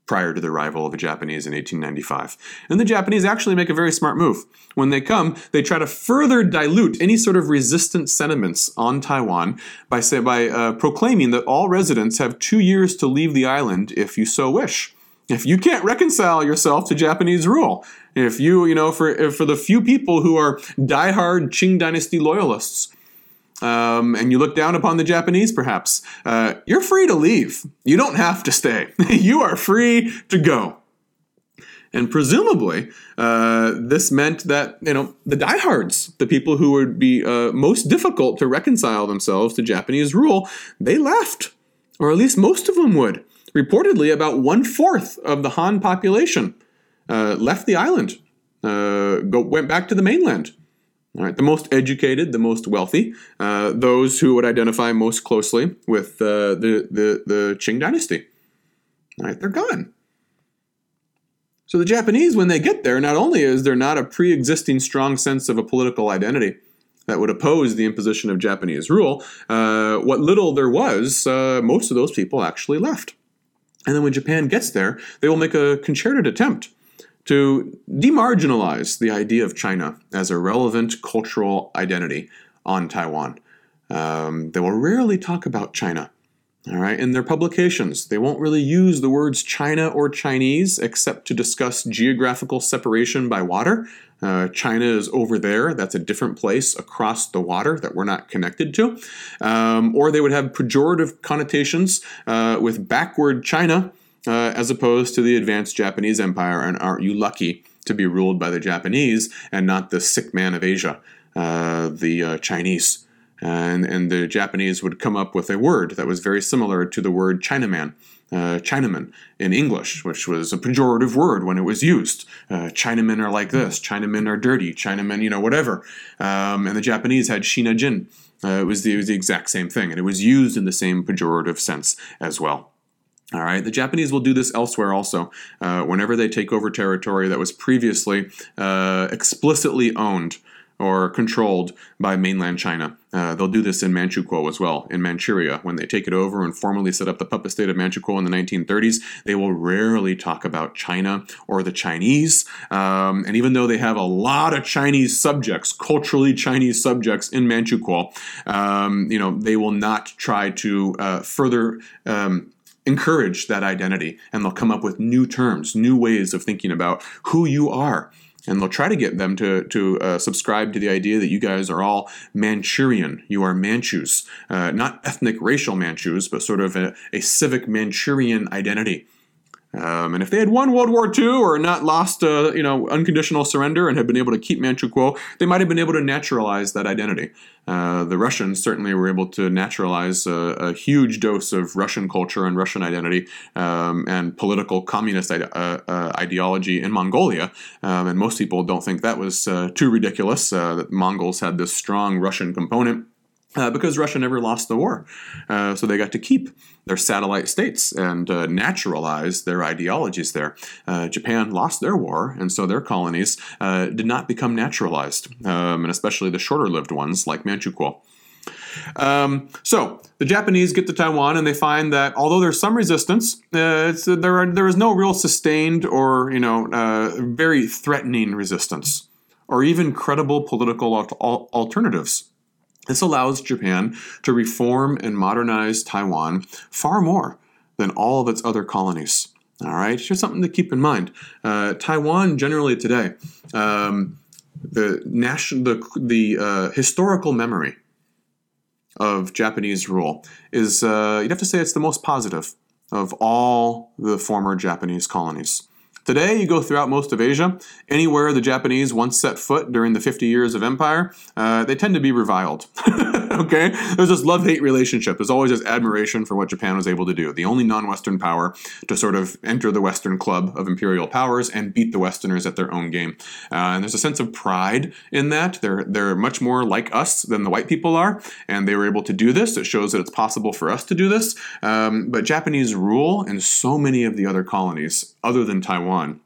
prior to the arrival of the Japanese in 1895. And the Japanese actually make a very smart move. When they come, they try to further dilute any sort of resistant sentiments on Taiwan by, say, by uh, proclaiming that all residents have two years to leave the island if you so wish if you can't reconcile yourself to Japanese rule, if you, you know, for for the few people who are diehard Qing Dynasty loyalists, um, and you look down upon the Japanese, perhaps, uh, you're free to leave. You don't have to stay. you are free to go. And presumably, uh, this meant that you know the diehards, the people who would be uh, most difficult to reconcile themselves to Japanese rule, they left, or at least most of them would reportedly about one fourth of the Han population uh, left the island, uh, go, went back to the mainland. All right, the most educated, the most wealthy, uh, those who would identify most closely with uh, the, the, the Qing dynasty. All right, they're gone. So the Japanese, when they get there, not only is there not a pre existing strong sense of a political identity that would oppose the imposition of Japanese rule, uh, what little there was, uh, most of those people actually left. And then when Japan gets there, they will make a concerted attempt to demarginalize the idea of China as a relevant cultural identity on Taiwan. Um, they will rarely talk about China. All right, in their publications, they won't really use the words China or Chinese except to discuss geographical separation by water. Uh, China is over there. That's a different place across the water that we're not connected to. Um, or they would have pejorative connotations uh, with backward China uh, as opposed to the advanced Japanese empire. And aren't you lucky to be ruled by the Japanese and not the sick man of Asia, uh, the uh, Chinese? And, and the Japanese would come up with a word that was very similar to the word Chinaman. Uh, Chinaman in English, which was a pejorative word when it was used. Uh, Chinamen are like this. Chinamen are dirty. Chinamen, you know, whatever. Um, and the Japanese had Shinajin. Uh, it, was the, it was the exact same thing, and it was used in the same pejorative sense as well. All right, the Japanese will do this elsewhere also. Uh, whenever they take over territory that was previously uh, explicitly owned or controlled by mainland China. Uh, they'll do this in Manchukuo as well, in Manchuria. When they take it over and formally set up the puppet state of Manchukuo in the 1930s, they will rarely talk about China or the Chinese. Um, and even though they have a lot of Chinese subjects, culturally Chinese subjects in Manchukuo, um, you know, they will not try to uh, further. Um, encourage that identity and they'll come up with new terms, new ways of thinking about who you are. And they'll try to get them to, to uh, subscribe to the idea that you guys are all Manchurian. You are Manchus. Uh, not ethnic racial Manchus, but sort of a, a civic Manchurian identity. Um, and if they had won World War II or not lost, uh, you know, unconditional surrender and had been able to keep Manchu Manchukuo, they might have been able to naturalize that identity. Uh, the Russians certainly were able to naturalize a, a, huge dose of Russian culture and Russian identity um, and political communist ide- uh, uh ideology in Mongolia. Um, and most people don't think that was uh, too ridiculous uh, that Mongols had this strong Russian component uh, because Russia never lost the war. Uh, so they got to keep their satellite states and uh, naturalize their ideologies there. Uh, Japan lost their war, and so their colonies uh, did not become naturalized, um, and especially the shorter lived ones like Manchukuo. Um, so the Japanese get to Taiwan and they find that although there's some resistance, uh, there, are, there is no real sustained or you know very threatening resistance, or even credible political al- alternatives this allows Japan to reform and modernize Taiwan far more than all of its other colonies. All right, here's something to keep in mind. Uh, Taiwan, generally today, um, the national, the, the uh, historical memory of Japanese rule is, uh, you'd have to say, it's the most positive of all the former Japanese colonies. Today, you go throughout most of Asia, anywhere the Japanese once set foot during the 50 years of empire, uh, they tend to be reviled. okay? There's this love hate relationship. There's always this admiration for what Japan was able to do. The only non Western power to sort of enter the Western club of imperial powers and beat the Westerners at their own game. Uh, and there's a sense of pride in that. They're, they're much more like us than the white people are, and they were able to do this. It shows that it's possible for us to do this. Um, but Japanese rule in so many of the other colonies, other than Taiwan,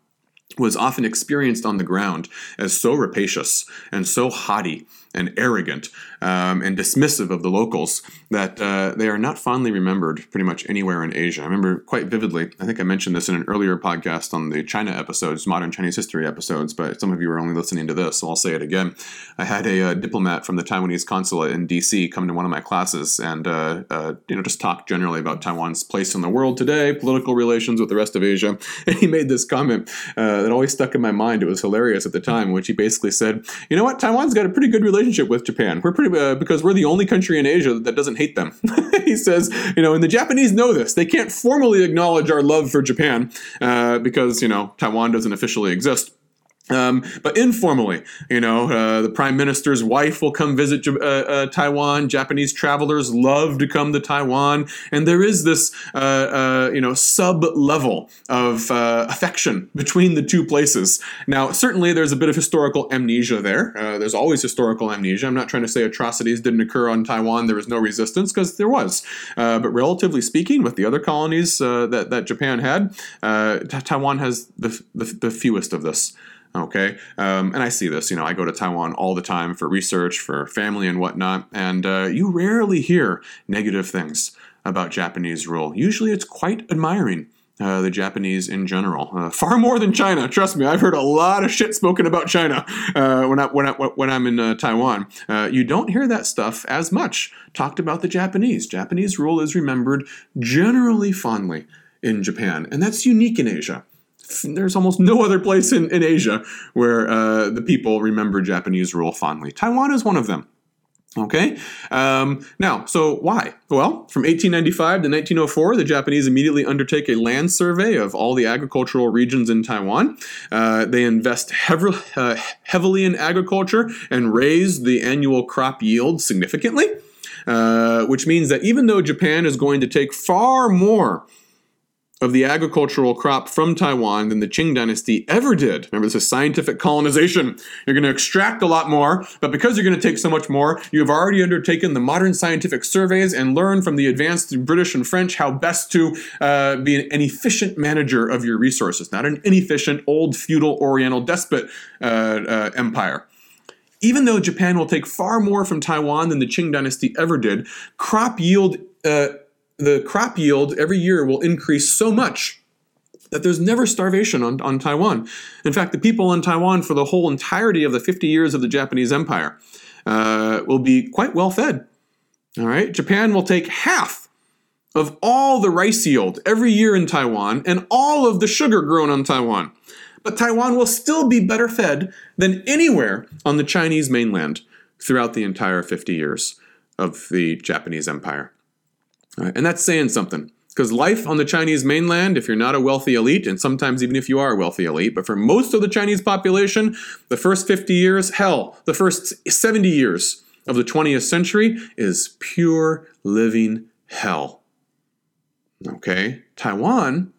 was often experienced on the ground as so rapacious and so haughty and arrogant um, and dismissive of the locals that uh, they are not fondly remembered pretty much anywhere in Asia. I remember quite vividly, I think I mentioned this in an earlier podcast on the China episodes, modern Chinese history episodes, but some of you are only listening to this, so I'll say it again. I had a, uh, diplomat from the Taiwanese consulate in DC come to one of my classes and uh, uh, you know just talk generally about Taiwan's place in the world today, political relations with the rest of Asia. And he made this comment uh, that always stuck in my mind. It was hilarious at the time, which he basically said, "You know what? Taiwan's got a pretty good relationship with Japan. We're pretty uh, because we're the only country in Asia that doesn't hate them." he says, "You know, and the Japanese know this. They can't formally acknowledge our love for Japan uh, because you know Taiwan doesn't officially exist." Um, but informally, you know, uh, the prime minister's wife will come visit uh, uh, Taiwan. Japanese travelers love to come to Taiwan, and there is this, uh, uh, you know, sub level of uh, affection between the two places. Now, certainly, there's a bit of historical amnesia there. there's always historical amnesia. I'm not trying to say atrocities didn't occur on Taiwan. There was no resistance because there was, but relatively speaking, with the other colonies that that Japan had, Taiwan has the, the, the fewest of this. Okay, um, and I see this. You know, I go to Taiwan all the time for research, for family, and whatnot, and uh, you rarely hear negative things about Japanese rule. Usually, it's quite admiring. Uh, the Japanese in general, uh, far more than China. Trust me, I've heard a lot of shit spoken about China uh, when I when I when I'm in uh, Taiwan. Uh, you don't hear that stuff as much talked about the Japanese. Japanese rule is remembered generally fondly in Japan, and that's unique in Asia there's almost no other place in, in Asia where uh, the people remember Japanese rule fondly. Taiwan is one of them. Okay, um, now, so why? Well, from 1895 to 1904, the Japanese immediately undertake a land survey of all the agricultural regions in Taiwan. Uh, they invest hev- uh, heavily in agriculture and raise the annual crop yield significantly, uh, which means that even though Japan is going to take far more of the agricultural crop from Taiwan than the Qing dynasty ever did. Remember, this is scientific colonization. You're going to extract a lot more, but because you're going to take so much more, you have already undertaken the modern scientific surveys and learned from the advanced British and French how best to uh, be an, efficient manager of your resources, not an inefficient old feudal Oriental despot uh, uh, empire. Even though Japan will take far more from Taiwan than the Qing dynasty ever did, crop yield uh, the crop yield every year will increase so much that there's never starvation on, on Taiwan. In fact, the people in Taiwan for the whole entirety of the 50 years of the Japanese Empire uh, will be quite well fed. All right, Japan will take half of all the rice yield every year in Taiwan and all of the sugar grown on Taiwan. But Taiwan will still be better fed than anywhere on the Chinese mainland throughout the entire 50 years of the Japanese Empire. Right, and that's saying something. Because life on the Chinese mainland, if you're not a wealthy elite, and sometimes even if you are a wealthy elite, but for most of the Chinese population, the first 50 years, hell, the first 70 years of the 20th century is pure living hell. Okay? Taiwan,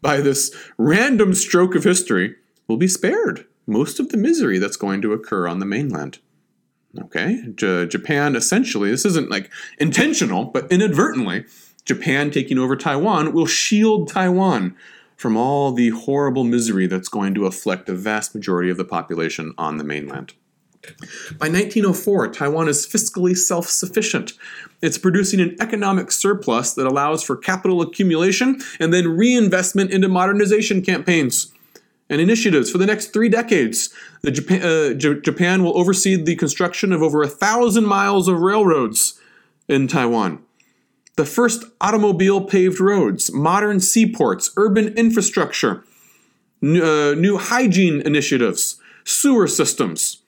by this random stroke of history, will be spared most of the misery that's going to occur on the mainland. Okay, J- Japan essentially, this isn't like intentional, but inadvertently, Japan taking over Taiwan will shield Taiwan from all the horrible misery that's going to afflict the vast majority of the population on the mainland. By 1904, Taiwan is fiscally self sufficient. It's producing an economic surplus that allows for capital accumulation and then reinvestment into modernization campaigns and initiatives for the next three decades. Japan, uh, J- Japan will oversee the construction of over a thousand miles of railroads in Taiwan. The first automobile paved roads, modern seaports, urban infrastructure, n- uh, new hygiene initiatives, sewer systems,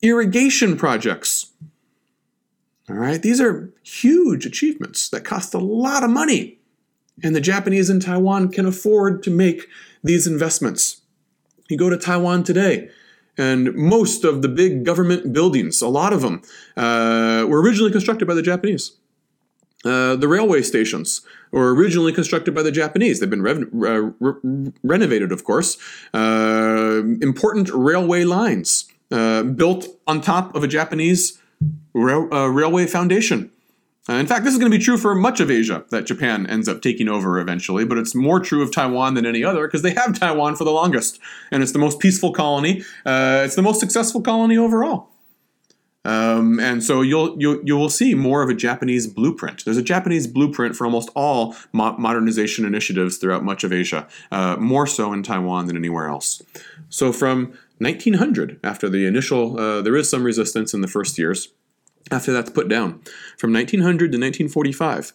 irrigation projects. All right, these are huge achievements that cost a lot of money. And the Japanese in Taiwan can afford to make these investments. You go to Taiwan today, and most of the big government buildings, a lot of them, uh, were originally constructed by the Japanese. Uh, the railway stations were originally constructed by the Japanese. They've been uh, re- renovated, of course. Uh, important railway lines uh, built on top of a Japanese uh, railway foundation. Uh, in fact, this is going to be true for much of Asia that Japan ends up taking over eventually, but it's more true of Taiwan than any other because they have Taiwan for the longest, and it's the most peaceful colony. Uh, it's the most successful colony overall. Um, and so you'll you you will see more of a Japanese blueprint. There's a Japanese blueprint for almost all mo- modernization initiatives throughout much of Asia, uh, more so in Taiwan than anywhere else. So from 1900, after the initial, uh, there is some resistance in the first years after that's put down. From 1900 to 1945,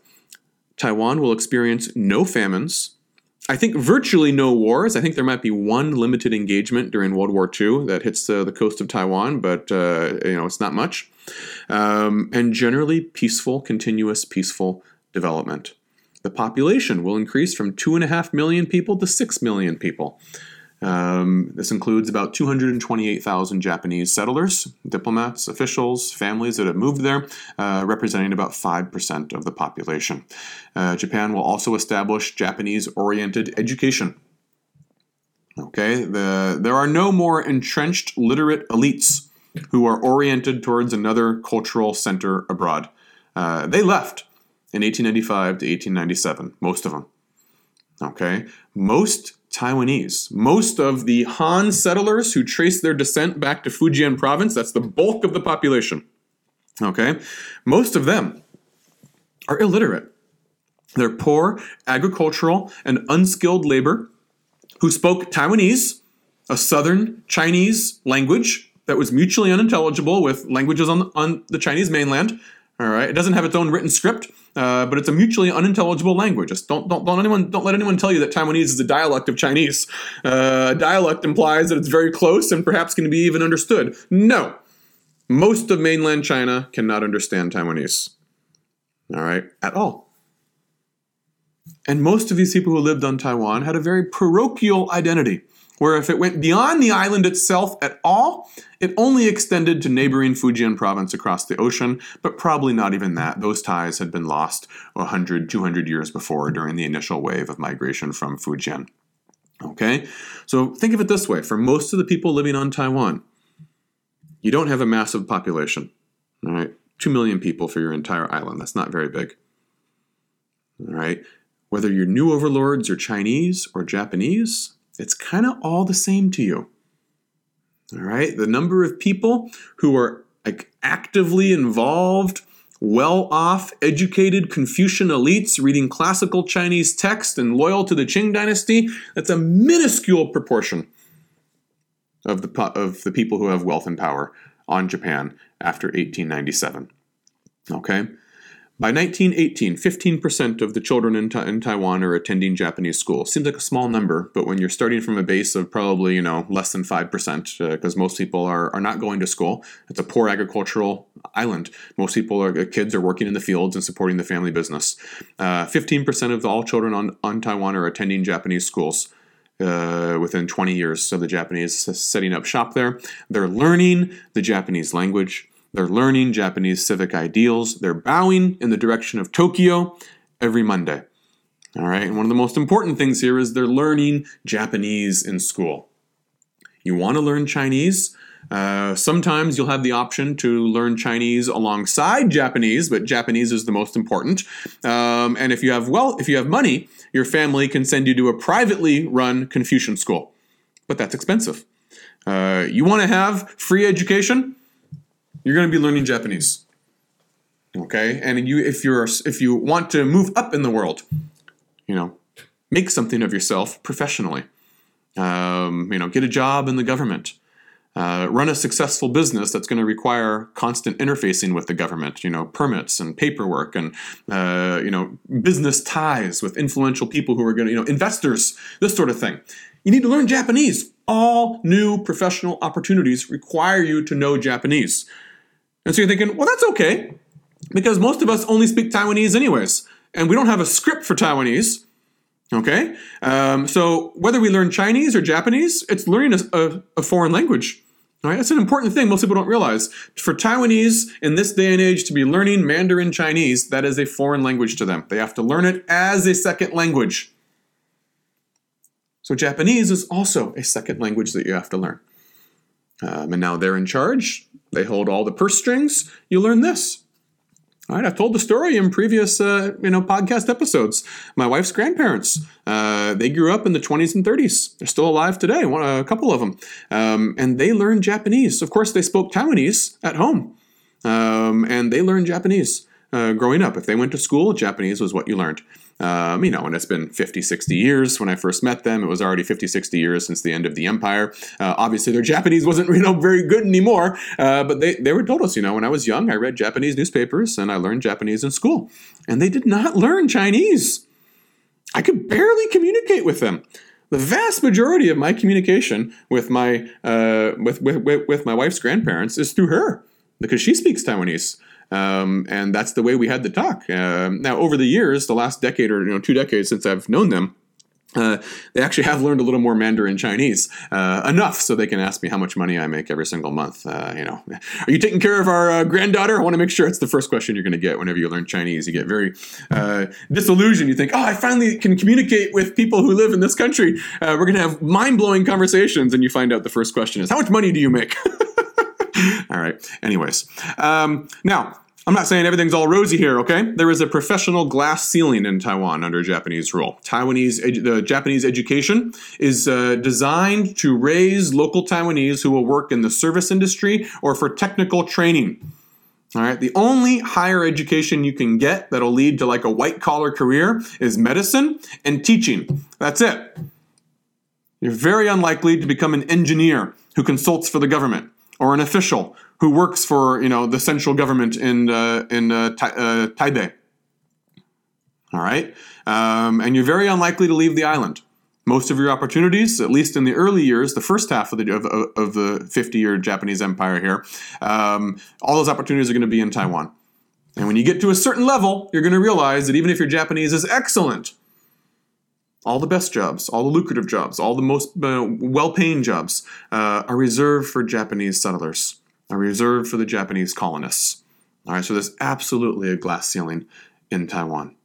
Taiwan will experience no famines. I think virtually no wars. I think there might be one limited engagement during World War II that hits uh, the coast of Taiwan, but uh, you know it's not much. Um, and generally peaceful, continuous, peaceful development. The population will increase from two and a half million people to six million people. Um, this includes about 228,000 Japanese settlers, diplomats, officials, families that have moved there, uh, representing about 5% of the population. Uh, Japan will also establish Japanese oriented education. Okay, the, there are no more entrenched literate elites who are oriented towards another cultural center abroad. Uh, they left in 1895 to 1897, most of them. Okay, most Taiwanese. Most of the Han settlers who trace their descent back to Fujian province, that's the bulk of the population. Okay? Most of them are illiterate. They're poor, agricultural, and unskilled labor who spoke Taiwanese, a southern Chinese language that was mutually unintelligible with languages on the, on the Chinese mainland. All right, it doesn't have its own written script, uh, but it's a mutually unintelligible language. Just don't, don't, don't anyone don't let anyone tell you that Taiwanese is a dialect of Chinese. Uh, dialect implies that it's very close and perhaps can be even understood. No, most of mainland China cannot understand Taiwanese. All right, at all. And most of these people who lived on Taiwan had a very parochial identity where if it went beyond the island itself at all, it only extended to neighboring Fujian province across the ocean, but probably not even that. Those ties had been lost 100, 200 years before during the initial wave of migration from Fujian. Okay? So think of it this way for most of the people living on Taiwan, you don't have a massive population. All right? 2 million people for your entire island. That's not very big. All right? Whether you're new overlords or Chinese or Japanese, it's kind of all the same to you. All right, the number of people who are like actively involved, well off, educated Confucian elites reading classical Chinese text and loyal to the Qing dynasty, that's a minuscule proportion of the, of the people who have wealth and power on Japan after 1897. Okay? By 1918, 15% of the children in, ta- in, Taiwan are attending Japanese school. Seems like a small number, but when you're starting from a base of probably, you know, less than 5%, because uh, most people are, are not going to school. It's a poor agricultural island. Most people are, uh, kids are working in the fields and supporting the family business. Uh, 15% of all children on, on Taiwan are attending Japanese schools. Uh, within 20 years of the Japanese setting up shop there. They're learning the Japanese language. They're learning Japanese civic ideals. They're bowing in the direction of Tokyo every Monday. All right, and one of the most important things here is they're learning Japanese in school. You want to learn Chinese? Uh, sometimes you'll have the option to learn Chinese alongside Japanese, but Japanese is the most important. Um, and if you have well, if you have money, your family can send you to a privately run Confucian school, but that's expensive. Uh, you want to have free education? You're going to be learning Japanese. Okay, and you if you're if you want to move up in the world, you know, make something of yourself professionally. Um, you know, get a job in the government. Uh, run a successful business that's going to require constant interfacing with the government, you know, permits and paperwork and, uh, you know, business ties with influential people who are going to, you know, investors, this sort of thing. You need to learn Japanese. All new professional opportunities require you to know Japanese. And so you're thinking, well, that's okay, because most of us only speak Taiwanese anyways, and we don't have a script for Taiwanese. Okay? Um, so whether we learn Chinese or Japanese, it's learning a, a, a foreign language. Right, that's an important thing most people don't realize. For Taiwanese in this day and age to be learning Mandarin Chinese, that is a foreign language to them. They have to learn it as a second language. So Japanese is also a second language that you have to learn. Um, and now they're in charge. They hold all the purse strings. You learn this. All right, I've told the story in previous, uh, you know, podcast episodes. My wife's grandparents, uh, they grew up in the 20s and 30s. They're still alive today, one, a couple of them, um, and they learned Japanese. Of course, they spoke Taiwanese at home, um, and they learned Japanese uh, growing up. If they went to school, Japanese was what you learned. Um, you know, and it's been 50, 60 years when I first met them. It was already 50, 60 years since the end of the empire. Uh, obviously, their Japanese wasn't, you know, very good anymore, uh, but they, they were told us, you know, when I was young, I read Japanese newspapers and I learned Japanese in school. And they did not learn Chinese. I could barely communicate with them. The vast majority of my communication with my uh, with, with with my wife's grandparents is through her because she speaks Taiwanese. Um, and that's the way we had to talk. Um, now, over the years, the last decade or you know two decades since I've known them, uh, they actually have learned a little more Mandarin Chinese, uh, enough so they can ask me how much money I make every single month. Uh, you know, are you taking care of our uh, granddaughter? I want to make sure it's the first question you're going to get whenever you learn Chinese. You get very uh, disillusioned. You think, oh, I finally can communicate with people who live in this country. Uh, we're going to have mind blowing conversations, and you find out the first question is, how much money do you make? All right. Anyways, um, now I'm not saying everything's all rosy here, okay? There is a professional glass ceiling in Taiwan under Japanese rule. Taiwanese, edu- the Japanese education is uh, designed to raise local Taiwanese who will work in the service industry or for technical training. All right, the only higher education you can get that'll lead to like a white collar career is medicine and teaching. That's it. You're very unlikely to become an engineer who consults for the government or an official who works for you know the central government in uh, in uh, uh, Taipei. All right, um, and you're very unlikely to leave the island. Most of your opportunities, at least in the early years, the first half of the of, of the 50-year Japanese empire here, um, all those opportunities are going to be in Taiwan. And when you get to a certain level, you're going to realize that even if your Japanese is excellent, all the best jobs, all the lucrative jobs, all the most uh, well-paying jobs uh, are reserved for Japanese settlers are reserved for the Japanese colonists. All right, so there's absolutely a glass ceiling in Taiwan.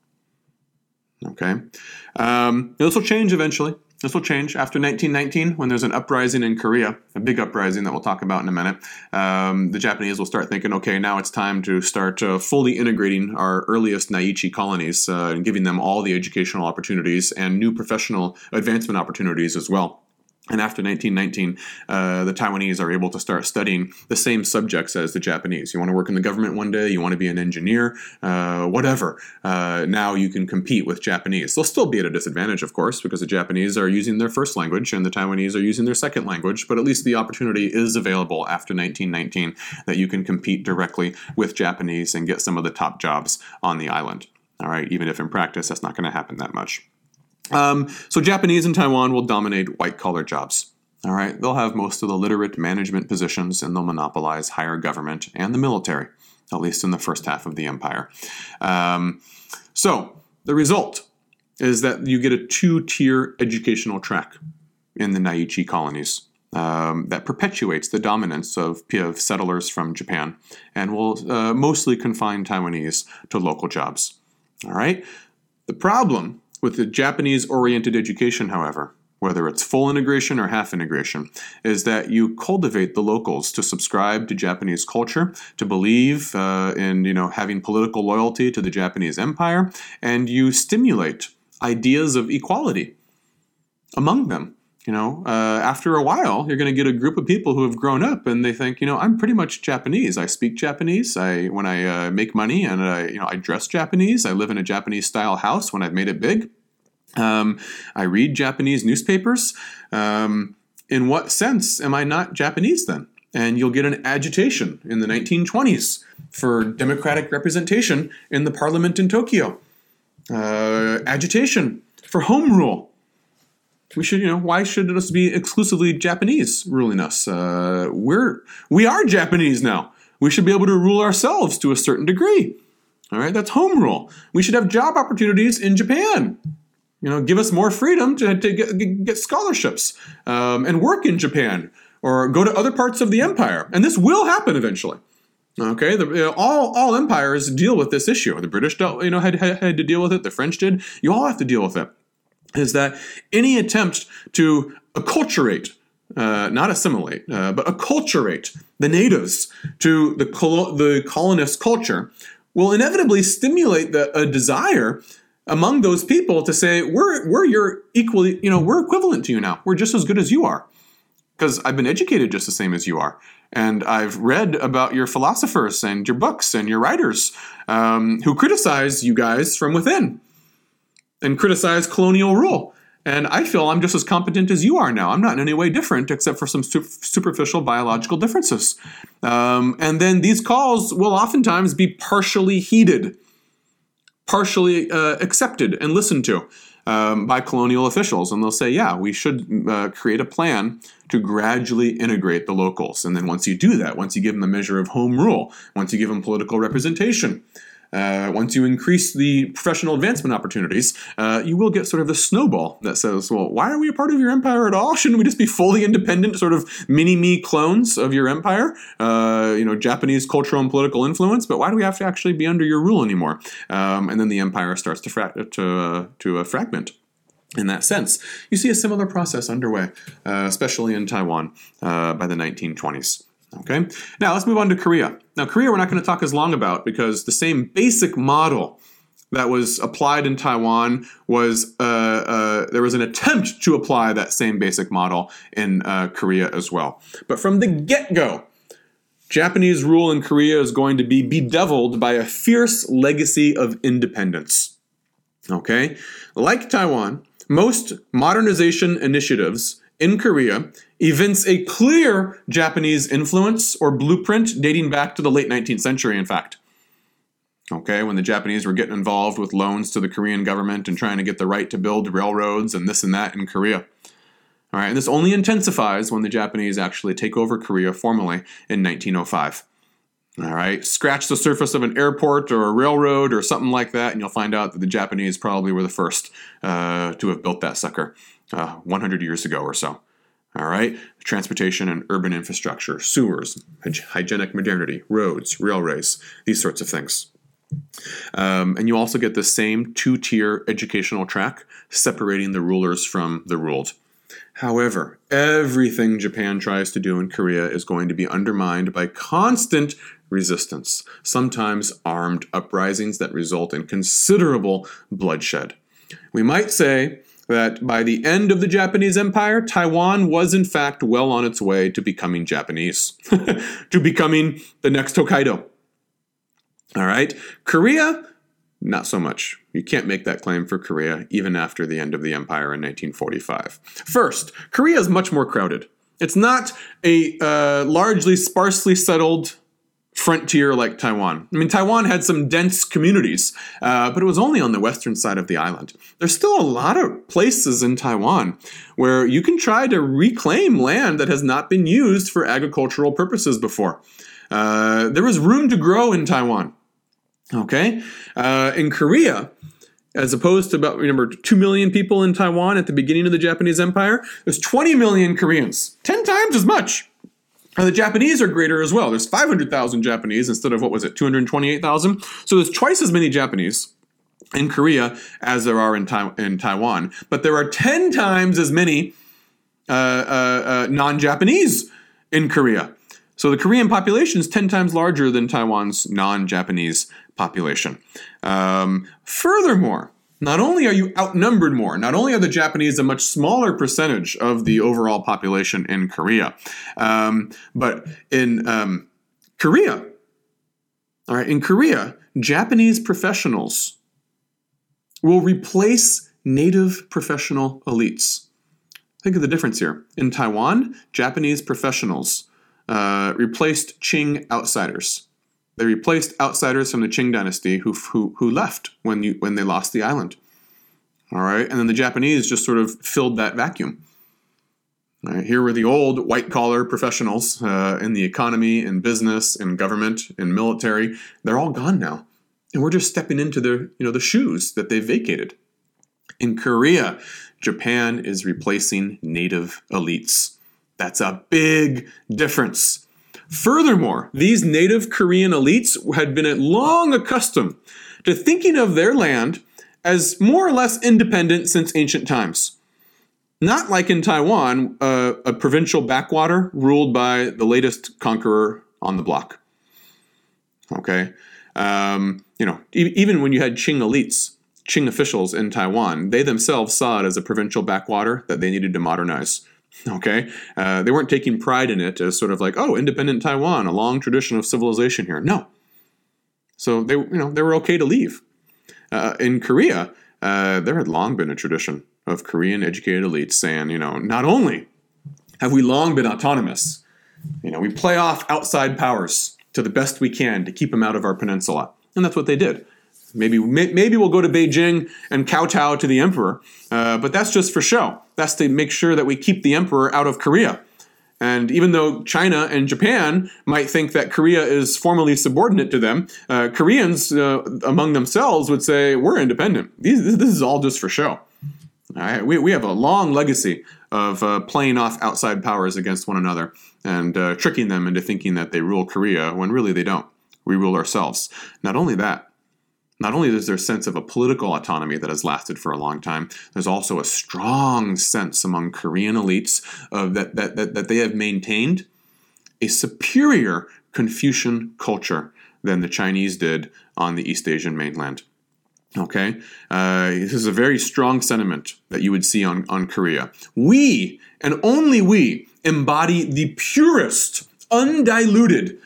Okay, um, this will change eventually. This will change after 1919 when there's an uprising in Korea, a big uprising that we'll talk about in a minute. Um, the Japanese will start thinking, okay, now it's time to start uh, fully integrating our earliest Naichi colonies uh, and giving them all the educational opportunities and new professional advancement opportunities as well. And after 1919, uh, the Taiwanese are able to start studying the same subjects as the Japanese. You want to work in the government one day, you want to be an engineer, uh, whatever. Uh, now you can compete with Japanese. They'll still be at a disadvantage, of course, because the Japanese are using their first language and the Taiwanese are using their second language, but at least the opportunity is available after 1919 that you can compete directly with Japanese and get some of the top jobs on the island. All right, even if in practice that's not going to happen that much. Um, so Japanese in Taiwan will dominate white collar jobs. All right, they'll have most of the literate management positions and they'll monopolize higher government and the military, at least in the first half of the empire. Um, so the result is that you get a two tier educational track in the Naichi colonies. Um, that perpetuates the dominance of, of, settlers from Japan and will uh, mostly confine Taiwanese to local jobs. All right. The problem with the Japanese oriented education, however, whether it's full integration or half integration, is that you cultivate the locals to subscribe to Japanese culture, to believe uh, in you know having political loyalty to the Japanese empire, and you stimulate ideas of equality among them. You know, uh, after a while, you're going to get a group of people who have grown up and they think, you know, I'm pretty much Japanese. I speak Japanese. I when I uh, make money and I, you know, I dress Japanese. I live in a Japanese style house when I've made it big. Um, I read Japanese newspapers. Um, in what sense am I not Japanese then? And you'll get an agitation in the 1920s for democratic representation in the parliament in Tokyo. Uh, agitation for home rule we should, you know, why should us be exclusively Japanese ruling us? Uh, we're we are Japanese now. We should be able to rule ourselves to a certain degree. All right, that's home rule. We should have job opportunities in Japan. You know, give us more freedom to, to get, get scholarships um, and work in Japan or go to other parts of the empire. And this will happen eventually. Okay, the, know, all all empires deal with this issue. The British, dealt, you know, had, had, had to deal with it. The French did. You all have to deal with it is that any attempt to acculturate, uh, not assimilate, uh, but acculturate the natives to the, col- the colonist culture will inevitably stimulate the, a desire among those people to say, we're, we're your equally, you know, we're equivalent to you now. We're just as good as you are. Because I've been educated just the same as you are. And I've read about your philosophers and your books and your writers um, who criticize you guys from within and criticize colonial rule. And I feel I'm just as competent as you are now. I'm not in any way different, except for some su- superficial biological differences. Um, and then these calls will oftentimes be partially heeded, partially uh, accepted and listened to um, by colonial officials. And they'll say, yeah, we should uh, create a plan to gradually integrate the locals. And then once you do that, once you give them a measure of home rule, once you give them political representation, uh, once you increase the professional advancement opportunities, uh, you will get sort of the snowball that says, well, why are we a part of your empire at all? Shouldn't we just be fully independent, sort of mini me clones of your empire? Uh, you know, Japanese cultural and political influence, but why do we have to actually be under your rule anymore? Um, and then the empire starts to, fra- to, to uh, fragment in that sense. You see a similar process underway, uh, especially in Taiwan uh, by the 1920s. Okay, now let's move on to Korea. Now, Korea, we're not going to talk as long about because the same basic model that was applied in Taiwan was uh, uh, there was an attempt to apply that same basic model in uh, Korea as well. But from the get go, Japanese rule in Korea is going to be bedeviled by a fierce legacy of independence. Okay, like Taiwan, most modernization initiatives in Korea evince a clear Japanese influence or blueprint dating back to the late 19th century, in fact. Okay, when the Japanese were getting involved with loans to the Korean government and trying to get the right to build railroads and this and that in Korea. All right, and this only intensifies when the Japanese actually take over Korea formally in 1905. All right, scratch the surface of an airport or a railroad or something like that, and you'll find out that the Japanese probably were the first uh, to have built that sucker uh, 100 years ago or so. All right, transportation and urban infrastructure, sewers, hygienic modernity, roads, railways, these sorts of things. Um, and you also get the same two tier educational track separating the rulers from the ruled. However, everything Japan tries to do in Korea is going to be undermined by constant resistance, sometimes armed uprisings that result in considerable bloodshed. We might say that by the end of the Japanese Empire, Taiwan was in fact well on its way to becoming Japanese, to becoming the next Hokkaido. All right. Korea, not so much. You can't make that claim for Korea even after the end of the empire in 1945. First, Korea is much more crowded. It's not a uh, largely sparsely settled frontier like Taiwan. I mean, Taiwan had some dense communities, uh, but it was only on the western side of the island. There's still a lot of places in Taiwan where you can try to reclaim land that has not been used for agricultural purposes before. Uh, there is room to grow in Taiwan. Okay? Uh, in Korea, as opposed to about remember 2 million people in Taiwan at the beginning of the Japanese Empire, there's 20 million Koreans, 10 times as much. Now, the Japanese are greater as well. There's 500,000 Japanese instead of what was it, 228,000? So there's twice as many Japanese in Korea as there are in, tai- in Taiwan. But there are 10 times as many uh, uh, uh, non Japanese in Korea. So the Korean population is 10 times larger than Taiwan's non Japanese population. Um, furthermore, not only are you outnumbered more, not only are the Japanese a much smaller percentage of the overall population in Korea, um, but in um, Korea, all right, in Korea, Japanese professionals will replace native professional elites. Think of the difference here. In Taiwan, Japanese professionals uh, replaced Qing outsiders. They replaced outsiders from the Qing dynasty who, who, who left when, you, when they lost the island. All right, and then the Japanese just sort of filled that vacuum. Right, here were the old white collar professionals uh, in the economy, in business, in government, in military. They're all gone now, and we're just stepping into the you know the shoes that they vacated. In Korea, Japan is replacing native elites. That's a big difference. Furthermore, these native Korean elites had been long accustomed to thinking of their land as more or less independent since ancient times. Not like in Taiwan, uh, a provincial backwater ruled by the latest conqueror on the block. Okay? Um, you know, e- even when you had Qing elites, Qing officials in Taiwan, they themselves saw it as a provincial backwater that they needed to modernize. Okay, uh, they weren't taking pride in it as sort of like, oh, independent Taiwan, a long tradition of civilization here. No, so they, you know, they were okay to leave. Uh, in Korea, uh, there had long been a tradition of Korean educated elites saying, you know, not only have we long been autonomous, you know, we play off outside powers to the best we can to keep them out of our peninsula, and that's what they did. Maybe maybe we'll go to Beijing and kowtow to the emperor, uh, but that's just for show. That's to make sure that we keep the emperor out of Korea. And even though China and Japan might think that Korea is formally subordinate to them, uh, Koreans uh, among themselves would say, we're independent. These, this is all just for show. We, we have a long legacy of uh, playing off outside powers against one another and uh, tricking them into thinking that they rule Korea when really they don't. We rule ourselves. Not only that, not only is there a sense of a political autonomy that has lasted for a long time, there's also a strong sense among Korean elites of that, that, that, that they have maintained a superior Confucian culture than the Chinese did on the East Asian mainland. Okay, uh, this is a very strong sentiment that you would see on, on Korea. We, and only we, embody the purest, undiluted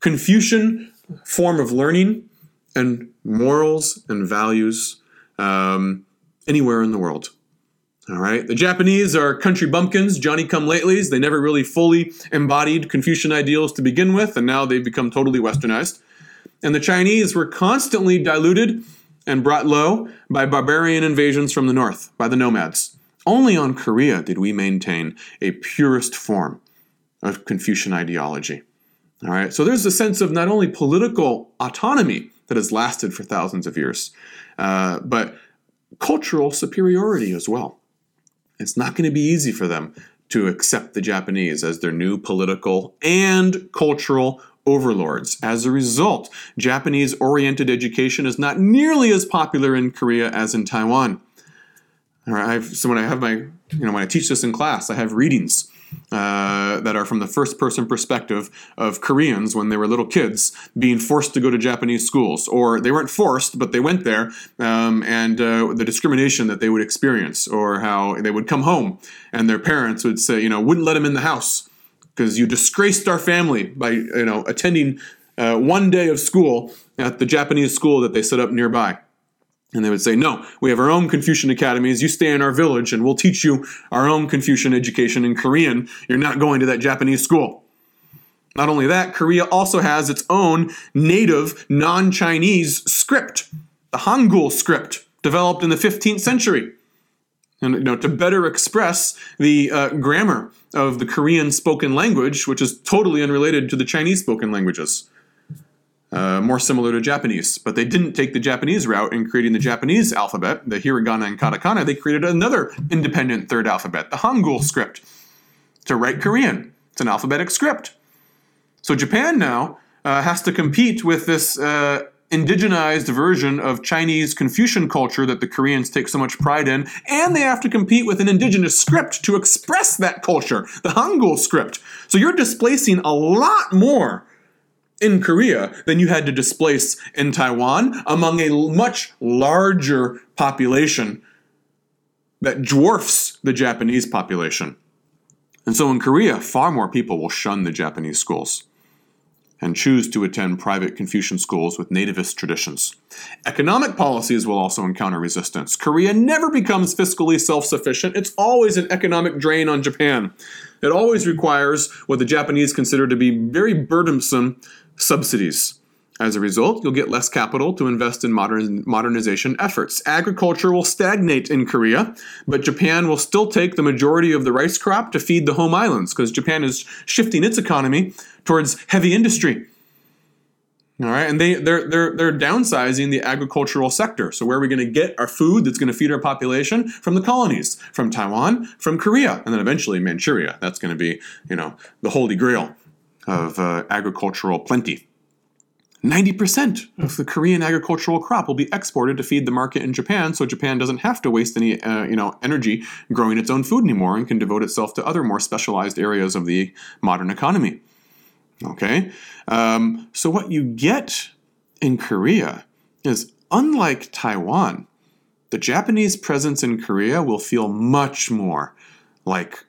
Confucian form of learning and morals and values um, anywhere in the world. All right. The Japanese are country bumpkins, Johnny come latelys. They never really fully embodied Confucian ideals to begin with, and now they've become totally westernized. And the Chinese were constantly diluted and brought low by barbarian invasions from the north, by the nomads. Only on Korea did we maintain a purest form of Confucian ideology. All right. So there's a sense of not only political autonomy, that has lasted for thousands of years, uh, but cultural superiority as well. It's not going to be easy for them to accept the Japanese as their new political and cultural overlords. As a result, Japanese oriented education is not nearly as popular in Korea as in Taiwan. All right, I've, so when I have my, you know, when I teach this in class, I have readings uh, that are from the first person perspective of Koreans when they were little kids being forced to go to Japanese schools. Or they weren't forced, but they went there, um, and uh, the discrimination that they would experience, or how they would come home and their parents would say, you know, wouldn't let them in the house because you disgraced our family by, you know, attending uh, one day of school at the Japanese school that they set up nearby. And they would say, No, we have our own Confucian academies. You stay in our village and we'll teach you our own Confucian education in Korean. You're not going to that Japanese school. Not only that, Korea also has its own native non Chinese script, the Hangul script, developed in the 15th century. And you know, to better express the uh, grammar of the Korean spoken language, which is totally unrelated to the Chinese spoken languages uh, more similar to Japanese. But they didn't take the Japanese route in creating the Japanese alphabet, the hiragana and katakana. They created another independent third alphabet, the Hangul script, to write Korean. It's an alphabetic script. So Japan now uh, has to compete with this uh, indigenized version of Chinese Confucian culture that the Koreans take so much pride in, and they have to compete with an indigenous script to express that culture, the Hangul script. So you're displacing a lot more in Korea than you had to displace in Taiwan among a much larger population that dwarfs the Japanese population. And so in Korea, far more people will shun the Japanese schools and choose to attend private Confucian schools with nativist traditions. Economic policies will also encounter resistance. Korea never becomes fiscally self sufficient, it's always an economic drain on Japan. It always requires what the Japanese consider to be very burdensome subsidies. As a result, you'll get less capital to invest in modern, modernization efforts. Agriculture will stagnate in Korea, but Japan will still take the majority of the rice crop to feed the home islands because Japan is shifting its economy towards heavy industry. All right, and they they're they're they're downsizing the agricultural sector. So where are we going to get our food that's going to feed our population from the colonies, from Taiwan, from Korea, and then eventually Manchuria. That's going to be you know the holy grail of uh, agricultural plenty. 90% of the Korean agricultural crop will be exported to feed the market in Japan, so Japan doesn't have to waste any uh, you know, energy growing its own food anymore and can devote itself to other more specialized areas of the modern economy. Okay? Um, so, what you get in Korea is unlike Taiwan, the Japanese presence in Korea will feel much more like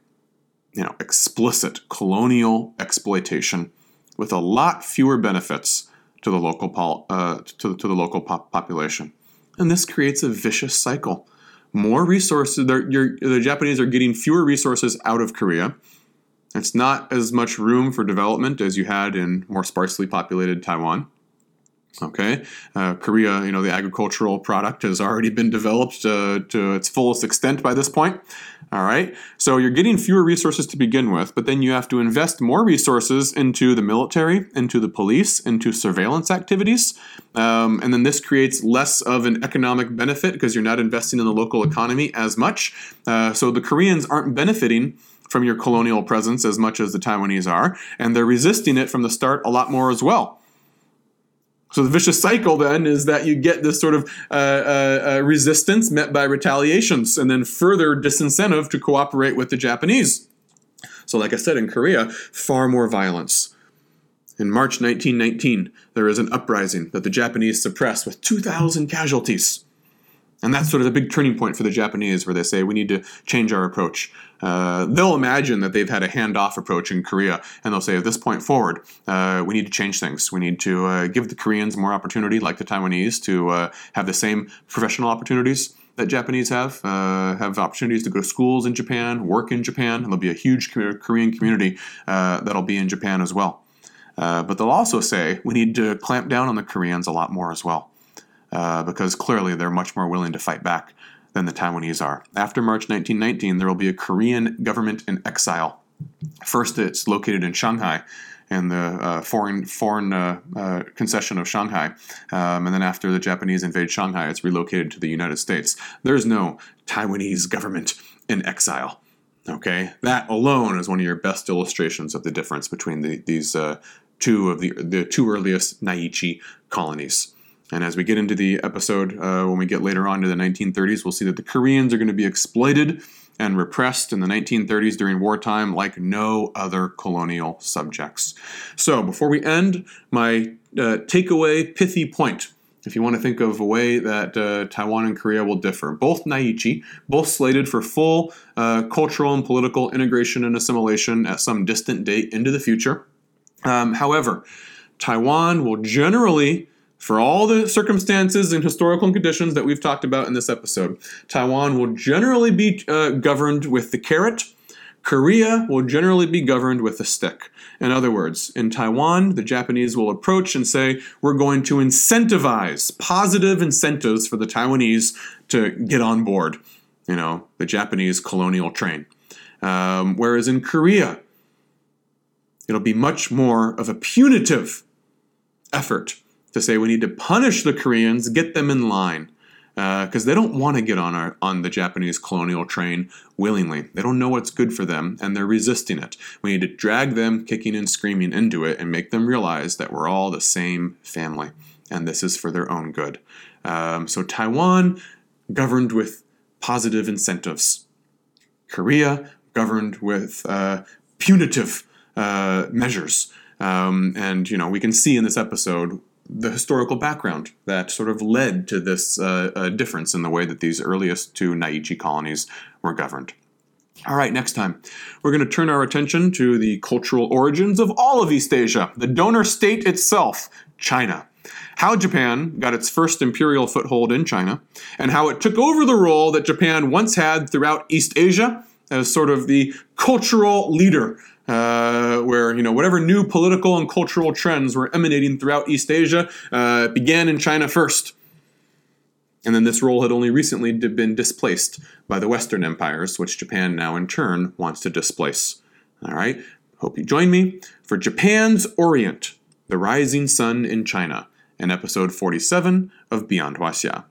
you know, explicit colonial exploitation with a lot fewer benefits to the local pol- uh, to, to, the local pop- population, and this creates a vicious cycle. More resources, the Japanese are getting fewer resources out of Korea. It's not as much room for development as you had in more sparsely populated Taiwan. Okay, uh, Korea, you know, the agricultural product has already been developed uh, to its fullest extent by this point. All right, so you're getting fewer resources to begin with, but then you have to invest more resources into the military, into the police, into surveillance activities, um, and then this creates less of an economic benefit because you're not investing in the local economy as much. Uh, so the Koreans aren't benefiting from your colonial presence as much as the Taiwanese are, and they're resisting it from the start a lot more as well. So the vicious cycle then is that you get this sort of uh, uh, uh, resistance met by retaliations, and then further disincentive to cooperate with the Japanese. So, like I said, in Korea, far more violence. In March 1919, there is an uprising that the Japanese suppress with 2,000 casualties. And that's sort of the big turning point for the Japanese, where they say we need to change our approach. Uh, they'll imagine that they've had a handoff approach in Korea, and they'll say at this point forward, uh, we need to change things. We need to uh, give the Koreans more opportunity, like the Taiwanese, to uh, have the same professional opportunities that Japanese have, uh, have opportunities to go to schools in Japan, work in Japan, and there'll be a huge Korean community uh, that'll be in Japan as well. but they'll also say we need to clamp down on the Koreans a lot more as well uh, because clearly they're much more willing to fight back than the Taiwanese are. After March 1919, there will be a Korean government in exile. First, it's located in Shanghai, in the uh, foreign foreign uh, uh, concession of Shanghai, um, and then after the Japanese invade Shanghai, it's relocated to the United States. There's no Taiwanese government in exile. Okay, that alone is one of your best illustrations of the difference between the, these uh, two of the the two earliest Naichi colonies. And as we get into the episode, uh, when we get later on to the 1930s, we'll see that the Koreans are going to be exploited and repressed in the 1930s during wartime like no other colonial subjects. So, before we end, my uh, takeaway pithy point. If you want to think of a way that uh, Taiwan and Korea will differ, both Naichi, both slated for full uh, cultural and political integration and assimilation at some distant date into the future. Um, however, Taiwan will generally for all the circumstances and historical conditions that we've talked about in this episode, Taiwan will generally be uh, governed with the carrot. Korea will generally be governed with the stick. In other words, in Taiwan, the Japanese will approach and say, We're going to incentivize positive incentives for the Taiwanese to get on board, you know, the Japanese colonial train. Um, whereas in Korea, it'll be much more of a punitive effort to say we need to punish the Koreans, get them in line, because uh, they don't want to get on our on the Japanese colonial train willingly. They don't know what's good for them, and they're resisting it. We need to drag them, kicking and screaming, into it, and make them realize that we're all the same family, and this is for their own good. Um, so Taiwan governed with positive incentives. Korea governed with uh, punitive uh, measures. Um, and you know we can see in this episode the historical background that sort of led to this uh, uh, difference in the way that these earliest two Naichi colonies were governed. All right, next time, we're going to turn our attention to the cultural origins of all of East Asia, the donor state itself, China. How Japan got its first imperial foothold in China, and how it took over the role that Japan once had throughout East Asia as sort of the cultural leader uh, where you know whatever new political and cultural trends were emanating throughout East Asia uh, began in China first, and then this role had only recently been displaced by the Western empires, which Japan now in turn wants to displace. All right, hope you join me for Japan's Orient: The Rising Sun in China, in episode 47 of Beyond Huaxia.